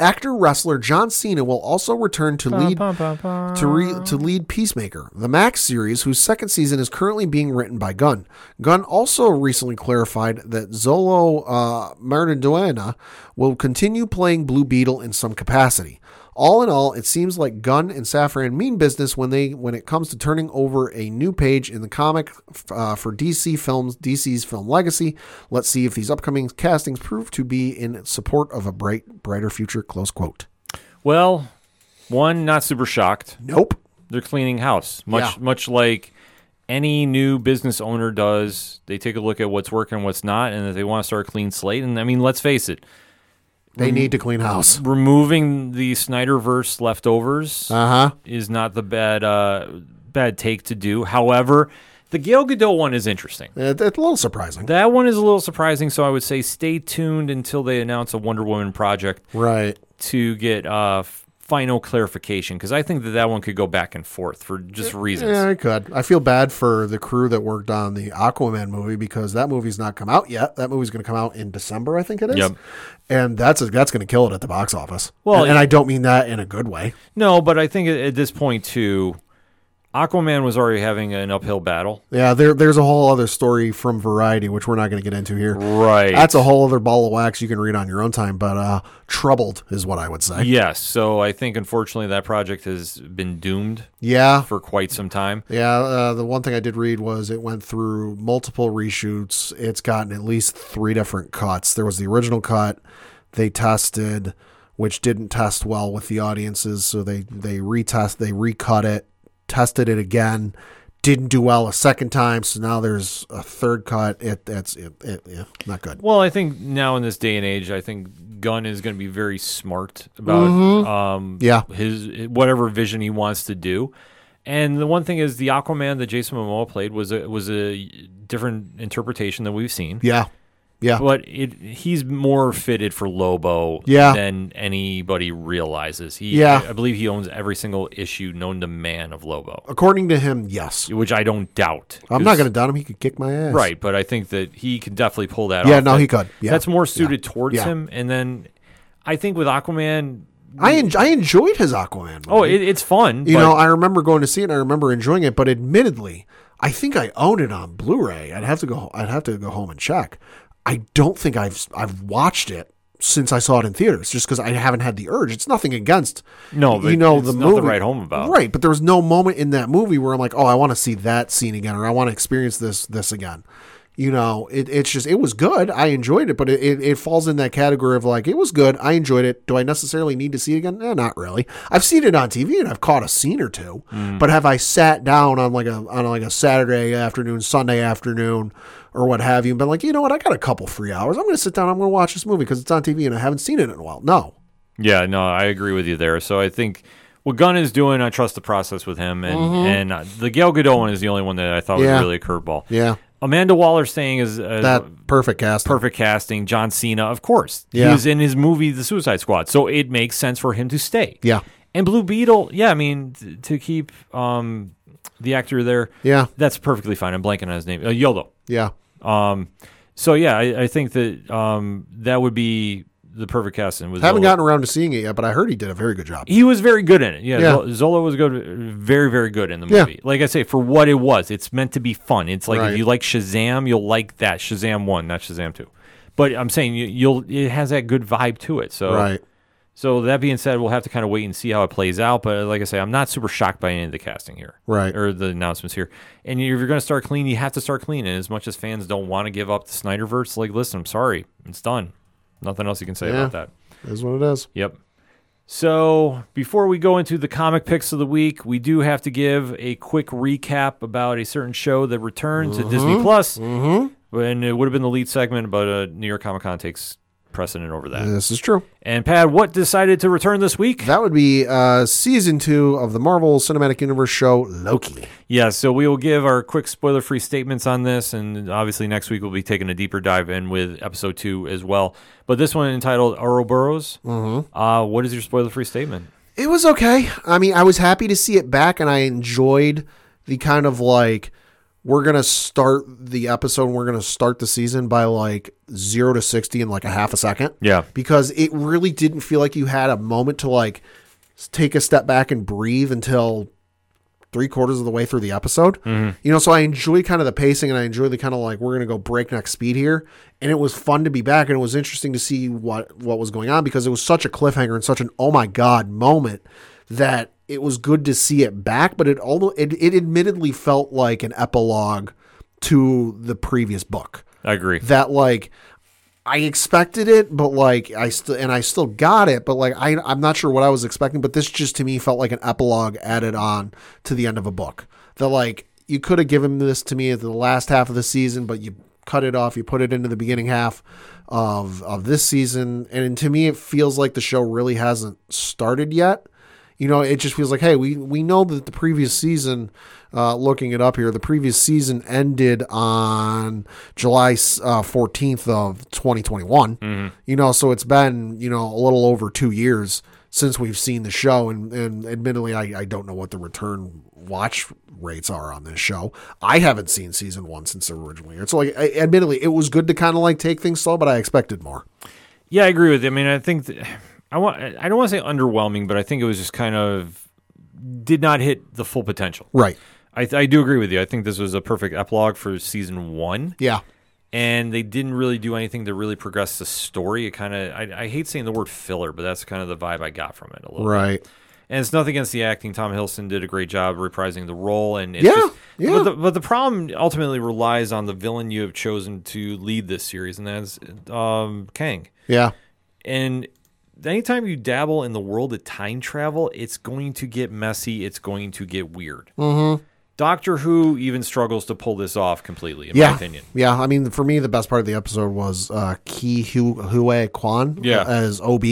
Actor wrestler John Cena will also return to lead to, re, to lead Peacemaker, the Max series, whose second season is currently being written by Gunn. Gunn also recently clarified that Xolo uh, Maridueña will continue playing Blue Beetle in some capacity. All in all, it seems like Gunn and Safran mean business when they when it comes to turning over a new page in the comic uh, for DC films, DC's film legacy. Let's see if these upcoming castings prove to be in support of a bright, brighter future. Close quote. Well, one, not super shocked. Nope. They're cleaning house, much Yeah. much like any new business owner does. They take a look at what's working, what's not, and if they want to start a clean slate. And I mean, let's face it, They need to clean house. removing the Snyderverse leftovers Uh huh. is not the bad uh, bad take to do. However, the Gal Gadot one is interesting. It's a little surprising. That one is a little surprising, so I would say stay tuned until they announce a Wonder Woman project Right. to get uh, f- final clarification because I think that that one could go back and forth for just reasons. Yeah, I could. I feel bad for the crew that worked on the Aquaman movie because that movie's not come out yet. That movie's going to come out in December, I think it is. Yep. And that's that's going to kill it at the box office. Well, and, and I don't mean that in a good way. No, but I think at, at this point too, Aquaman was already having an uphill battle. Yeah, there there's a whole other story from Variety which we're not going to get into here. Right. That's a whole other ball of wax you can read on your own time. But uh, troubled is what I would say. Yes. So I think unfortunately that project has been doomed Yeah. for quite some time. Yeah, uh, the one thing I did read was it went through multiple reshoots. It's gotten at least three different cuts. There was the original cut they tested, which didn't test well with the audiences, so they they retest, they recut it, tested it again, didn't do well a second time. So now there's a third cut. It that's it, it yeah, not good. Well, I think now in this day and age, I think Gunn is going to be very smart about um, Mm-hmm. Yeah. his whatever vision he wants to do. And the one thing is, the Aquaman that Jason Momoa played was a was a different interpretation than we've seen. Yeah, yeah, But it he's more fitted for Lobo Yeah. than anybody realizes. He, Yeah. I, I believe he owns every single issue known to man of Lobo, according to him, yes. which I don't doubt. I'm not going to doubt him. He could kick my ass. Right, but I think that he could definitely pull that off. Yeah, off. no, That- he could. Yeah. That's more suited towards Yeah. him. And then I think with Aquaman, I en- I enjoyed his Aquaman. Movie. oh, it, it's fun. You but- know, I remember going to see it and I remember enjoying it, but admittedly, I think I own it on Blu-ray. I'd have to go I'd have to go home and check. I don't think I've I've watched it since I saw it in theaters just because I haven't had the urge. It's nothing against No, you know the movie right home about. right? But there was no moment in that movie where I'm like, oh, I want to see that scene again or I want to experience this this again. You know, it, it's just it was good. I enjoyed it, but it, it, it falls in that category of like it was good. I enjoyed it. Do I necessarily need to see it again? Eh, not really. I've seen it on TV and I've caught a scene or two, Mm. but have I sat down on like a on like a Saturday afternoon, Sunday afternoon, or what have you, and been like, you know what? I got a couple free hours. I'm going to sit down. I'm going to watch this movie because it's on TV and I haven't seen it in a while. No. Yeah, no, I agree with you there. So I think what Gunn is doing, I trust the process with him. And, and uh, the Gal Gadot one is the only one that I thought Mm-hmm. Yeah. was really a curveball. Yeah. Amanda Waller staying is uh, That perfect casting. perfect casting. John Cena, of course. Yeah. He was in his movie, The Suicide Squad. So it makes sense for him to stay. Yeah. And Blue Beetle, yeah, I mean, t- to keep um, the actor there, Yeah. that's perfectly fine. I'm blanking on his name. Uh, Yolo. Yeah. Um, so yeah, I, I think that um, that would be the perfect casting. Was Haven't Zola. gotten around to seeing it yet, but I heard he did a very good job. He was very good in it. Yeah, Yeah. Zola was good, very, very good in the Yeah. movie. Like I say, for what it was, it's meant to be fun. It's like Right. if you like Shazam, you'll like that Shazam one, not Shazam two. But I'm saying you, you'll it has that good vibe to it. So Right. So that being said, we'll have to kind of wait and see how it plays out. But like I say, I'm not super shocked by any of the casting here, Right. Or the announcements here. And if you're going to start clean, you have to start clean. And as much as fans don't want to give up the Snyderverse, like listen, I'm sorry, it's done. Nothing else you can say Yeah. about that. Is what it is. Yep. So before we go into the comic picks of the week, we do have to give a quick recap about a certain show that returned to Disney Plus. Mm-hmm. And it would have been the lead segment, but uh, New York Comic Con takes precedent over that. This is true. And Pat, what decided to return this week? That would be uh, season two of the Marvel Cinematic Universe show Loki. Yeah, so we will give our quick spoiler free statements on this, and obviously next week we'll be taking a deeper dive in with episode two as well. But this one entitled Ouroboros. Mm-hmm. Uh, what is your spoiler free statement? It was okay. I mean, I was happy to see it back, and I enjoyed the kind of like we're gonna start the episode. and We're gonna start the season by like zero to sixty in like a half a second. Yeah. because it really didn't feel like you had a moment to like take a step back and breathe until three quarters of the way through the episode. Mm-hmm. You know, so I enjoy kind of the pacing and I enjoy the kind of like we're gonna go breakneck speed here. And it was fun to be back and it was interesting to see what what was going on because it was such a cliffhanger and such an oh my god moment that it was good to see it back, but it almost it, it admittedly felt like an epilogue to the previous book I agree. that like I expected it, but like I still and I still got it, but like I I'm not sure what I was expecting, but this just to me felt like an epilogue added on to the end of a book. That like you could have given this to me at the last half of the season, but you cut it off, you put it into the beginning half of of this season, and to me it feels like the show really hasn't started yet. You know, it just feels like, hey, we we know that the previous season, uh, looking it up here, the previous season ended on July uh, fourteenth of twenty twenty one. You know, so it's been you know a little over two years since we've seen the show, and and admittedly, I, I don't know what the return watch rates are on this show. I haven't seen season one since originally aired, so like, I, admittedly, it was good to kind of like take things slow, but I expected more. Yeah, I agree with you. I mean, I think th- I want. I don't want to say underwhelming, but I think it was just kind of did not hit the full potential. Right? I, I do agree with you. I think this was a perfect epilogue for season one, Yeah. and they didn't really do anything to really progress the story. It kind of. I, I hate saying the word filler, but that's kind of the vibe I got from it a little. bit. Right. And it's nothing against the acting. Tom Hiddleston did a great job reprising the role, and it's Yeah, just, yeah. But the, but the problem ultimately relies on the villain you have chosen to lead this series, and that's um, Kang. Yeah. And anytime you dabble in the world of time travel, it's going to get messy. It's going to get weird. Mm-hmm. Doctor Who even struggles to pull this off completely, in yeah. my opinion. Yeah, I mean, for me, the best part of the episode was uh, Ke Hu Huy Quan Yeah. as OB.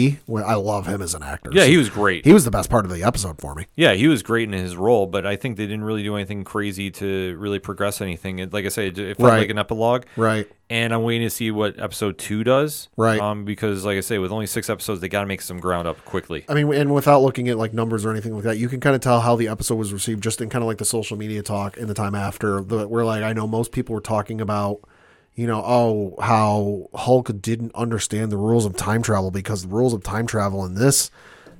I love him as an actor. Yeah, So he was great. he was the best part of the episode for me. Yeah, he was great in his role, but I think they didn't really do anything crazy to really progress anything. It, like I said, it felt Right. like an epilogue. Right. and I'm waiting to see what episode two does. Right. Um, because like I say, with only six episodes, they got to make some ground up quickly. I mean, and without looking at like numbers or anything like that, you can kind of tell how the episode was received just in kind of like the social media talk in the time after. The, where like I know most people were talking about, you know, oh how Hulk didn't understand the rules of time travel because the rules of time travel in this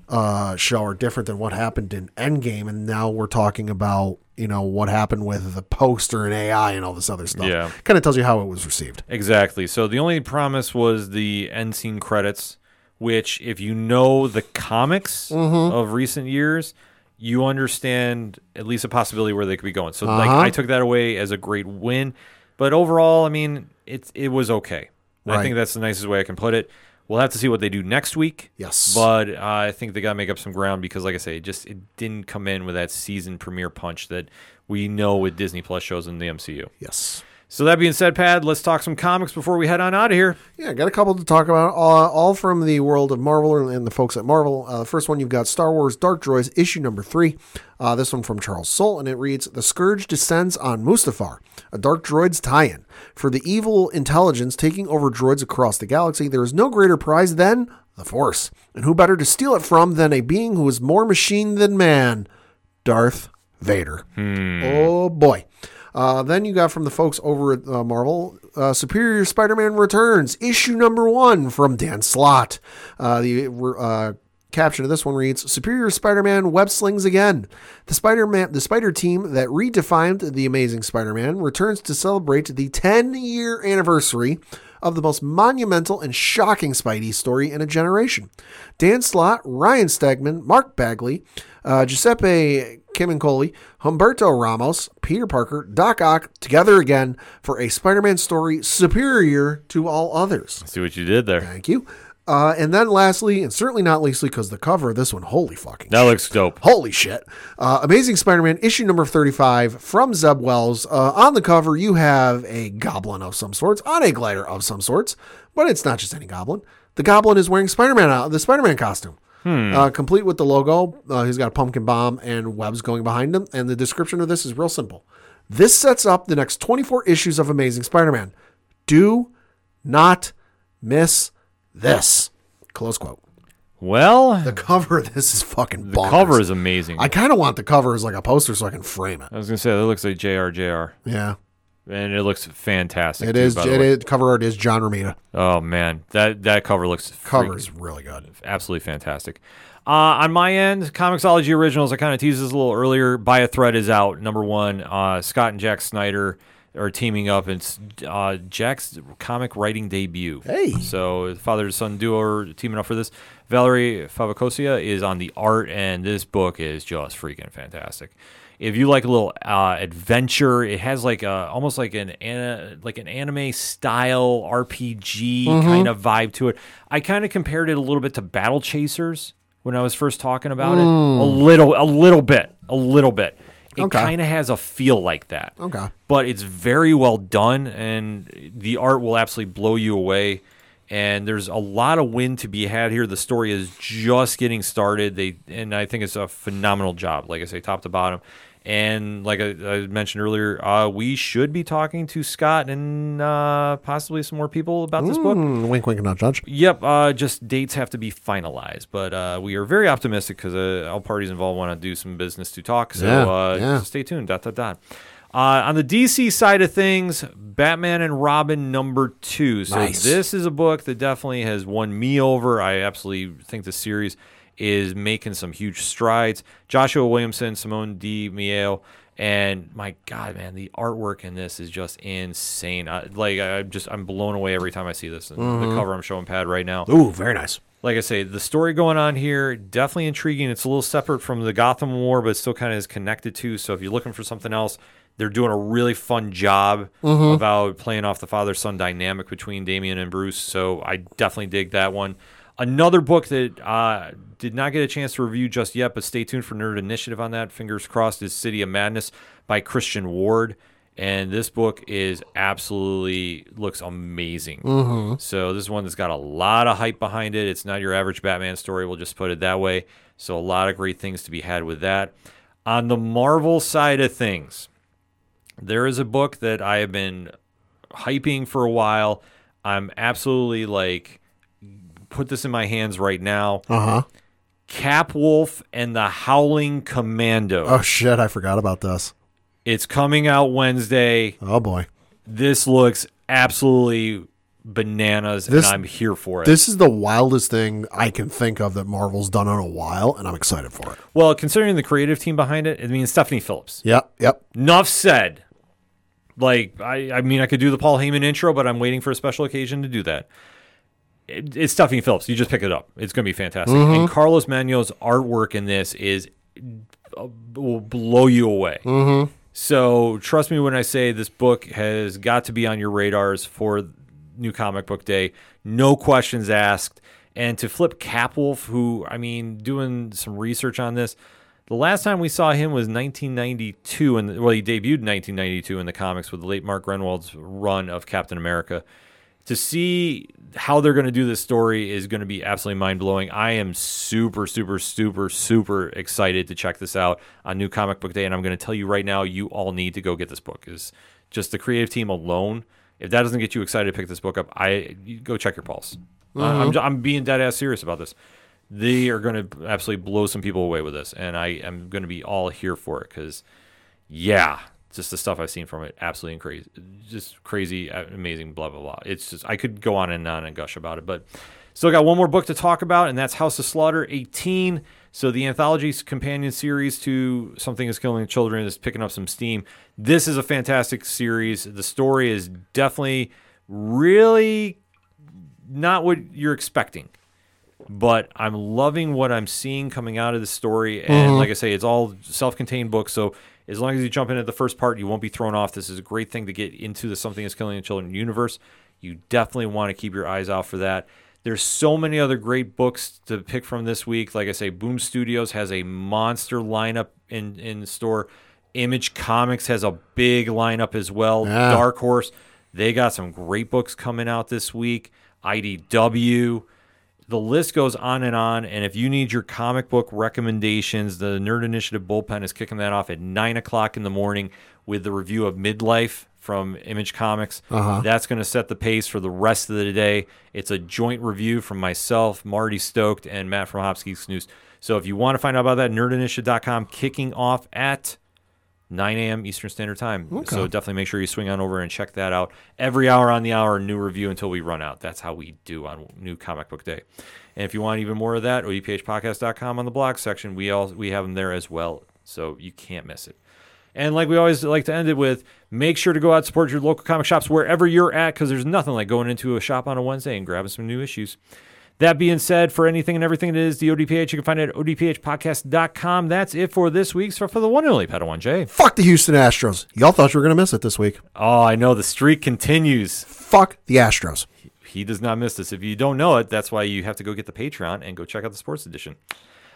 uh, show are different than what happened in Endgame, and now we're talking about you know what happened with the poster and AI and all this other stuff. Yeah. kind of tells you how it was received. Exactly. So the only promise was the end scene credits, which, if you know the comics Mm-hmm. of recent years, you understand at least a possibility where they could be going. So like Uh-huh. I took that away as a great win, but overall, I mean, it's it was okay. I think that's the nicest way I can put it. We'll have to see what they do next week. Yes. but uh, I think they got to make up some ground because, like I say, it just it didn't come in with that season premiere punch that we know with Disney Plus shows in the MCU. Yes. So that being said, Pad, let's talk some comics before we head on out of here. Yeah, got a couple to talk about, all, all from the world of Marvel and the folks at Marvel. Uh, the first one you've got Star Wars Dark Droids, issue number three. Uh, this one from Charles Soule, and it reads The Scourge descends on Mustafar, a Dark Droids tie in. For the evil intelligence taking over droids across the galaxy, there is no greater prize than the Force. And who better to steal it from than a being who is more machine than man? Darth Vader. Oh boy. Uh, then you got from the folks over at uh, Marvel, uh, Superior Spider-Man Returns, issue number one from Dan Slott. Uh, the uh, caption of this one reads: "Superior Spider-Man web slings again. The Spider-Man, the Spider Team that redefined the Amazing Spider-Man returns to celebrate the 10-year anniversary." Of the most monumental and shocking Spidey story in a generation. Dan Slott, Ryan Stegman, Mark Bagley, uh, Giuseppe Camuncoli, Humberto Ramos, Peter Parker, Doc Ock together again for a Spider Man story superior to all others. See what you did there. Thank you. Uh, and then lastly, and certainly not leastly, because the cover of this one, holy fucking That looks dope. Holy shit. Uh, Amazing Spider Man, issue number 35 from Zeb Wells. Uh, on the cover, you have a goblin of some sorts on a glider of some sorts, but it's not just any goblin. The goblin is wearing Spider Man, the Spider Man costume. Uh, complete with the logo. Uh, he's got a pumpkin bomb and webs going behind him. And the description of this is real simple. This sets up the next 24 issues of Amazing Spider Man. Do not miss this. Close quote. Well, The cover of this is fucking the cover is amazing. I kind of want the cover as like a poster so I can frame it. I was gonna say that looks like JRJR, Yeah, and it looks fantastic. it too, is. It is. Cover art is John Romita. Oh man, that that cover looks Cover is really good. absolutely fantastic. Uh, on my end, Comixology Originals, I kind of teased this a little earlier. By a Thread is out. Number one, uh, Scott and Jack Snyder are teaming up. It's uh, Jack's comic writing debut. Hey. So father and son duo are teaming up for this. Valerie Favoccia is on the art, and this book is just freaking fantastic. If you like a little uh, adventure, it has like a almost like an like an anime style RPG kind of vibe to it. I kind of compared it a little bit to Battle Chasers when I was first talking about it. A little, a little bit, a little bit. It Okay. kind of has a feel like that Okay. but it's very well done and the art will absolutely blow you away and there's a lot of win to be had here the story is just getting started they and i think it's a phenomenal job like i say top to bottom and like i, I mentioned earlier uh, we should be talking to scott and uh, possibly some more people about this book Mm, wink, wink, not judge. Yep, uh, just dates have to be finalized, but uh, we are very optimistic because uh, all parties involved want to do some business to talk. So Yeah, uh, yeah. stay tuned. Dot dot dot. Uh, on the DC side of things, Batman and Robin number two. So Nice. this is a book that definitely has won me over. I absolutely think the series is making some huge strides. Joshua Williamson, Simone Di Meo, and my God, man, the artwork in this is just insane. I, like I'm just I'm blown away every time I see this. Mm-hmm. The cover I'm showing Pad right now Ooh, very nice. like I say, the story going on here definitely intriguing. It's a little separate from the Gotham War, but still kind of is connected to. So if you're looking for something else, they're doing a really fun job about playing off the father son dynamic between Damian and Bruce. So I definitely dig that one. Another book that uh, did not get a chance to review just yet, but stay tuned for Nerd Initiative on that. Fingers crossed is City of Madness by Christian Ward. And this book is absolutely looks amazing. So this is one that's got a lot of hype behind it. It's not your average Batman story. We'll just put it that way. So a lot of great things to be had with that. On the Marvel side of things, there is a book that I have been hyping for a while. I'm absolutely like put this in my hands right now. Uh huh. Cap Wolf and the Howling Commando. Oh shit, I forgot about this. It's coming out Wednesday. Oh boy, This looks absolutely bananas, This- and I'm here for it. this is the wildest thing I can think of that Marvel's done in a while, and I'm excited for it. well, considering the creative team behind it, I mean Stephanie Phillips. Yep, yep. Enough said. Like I, I mean, I could do the Paul Heyman intro, but I'm waiting for a special occasion to do that. It, it's Stephanie Phillips. You just pick it up. It's going to be fantastic. And Carlos Manuel's artwork in this is uh, will blow you away. So trust me when I say this book has got to be on your radars for New Comic Book Day. No questions asked. And to flip Capwolf, who I mean, doing some research on this, the last time we saw him was 1992, and well, he debuted in 1992 in the comics with the late Mark Gruenwald's run of Captain America. To see how they're going to do this story is going to be absolutely mind blowing. I am super, super, super, super excited to check this out on New Comic Book Day, and I'm going to tell you right now, you all need to go get this book. Is just the creative team alone. If that doesn't get you excited to pick this book up, I you go check your pulse. Uh, I'm, I'm being dead ass serious about this. They are going to absolutely blow some people away with this, and I am going to be all here for it because, yeah, just the stuff I've seen from it, absolutely crazy, just crazy, amazing, blah blah blah. It's just I could go on and on and gush about it, but still got one more book to talk about, and that's House of Slaughter 18. So the anthology companion series to Something Is Killing Children is picking up some steam. This is a fantastic series. The story is definitely really not what you're expecting but I'm loving what I'm seeing coming out of the story. And mm-hmm. like I say, it's all self-contained books, so as long as you jump in at the first part, you won't be thrown off. This is a great thing to get into the Something Is Killing the Children universe. You definitely want to keep your eyes out for that. There's so many other great books to pick from this week. Like I say, Boom Studios has a monster lineup in in store. Image Comics has a big lineup as well. Yeah. Dark Horse, they got some great books coming out this week. IDW the list goes on and on. And if you need your comic book recommendations, the Nerd Initiative bullpen is kicking that off at nine o'clock in the morning with the review of Midlife from Image Comics. Uh-huh. That's going to set the pace for the rest of the day. It's a joint review from myself, Marty Stoked, and Matt from Hopsgeeks News. So if you want to find out about that, nerdinitiative.com kicking off at 9 a.m. Eastern Standard Time. So definitely make sure you swing on over and check that out. Every hour on the hour, new review until we run out. That's how we do on New Comic Book Day. And if you want even more of that, odphpodcast.com on the blog section, we all we have them there as well. So you can't miss it. And like we always like to end it with, make sure to go out and support your local comic shops wherever you're at, because there's nothing like going into a shop on a Wednesday and grabbing some new issues. That being said, for anything and everything that is the ODPH, you can find it at odphpodcast.com. That's it for this week. So for the one and only Padawan J. Fuck the Houston Astros. Y'all thought you were going to miss it this week. Oh, I know the streak continues. Fuck the Astros. He does not miss this. If you don't know it, that's why you have to go get the Patreon and go check out the sports edition.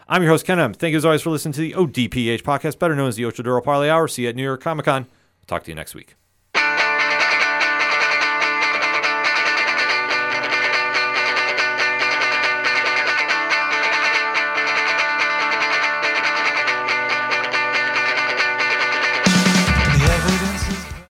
I'm your host, Ken M. Thank you as always for listening to the ODPH podcast, better known as the Ochadoro Parlay Hour. See you at New York Comic Con. Talk to you next week.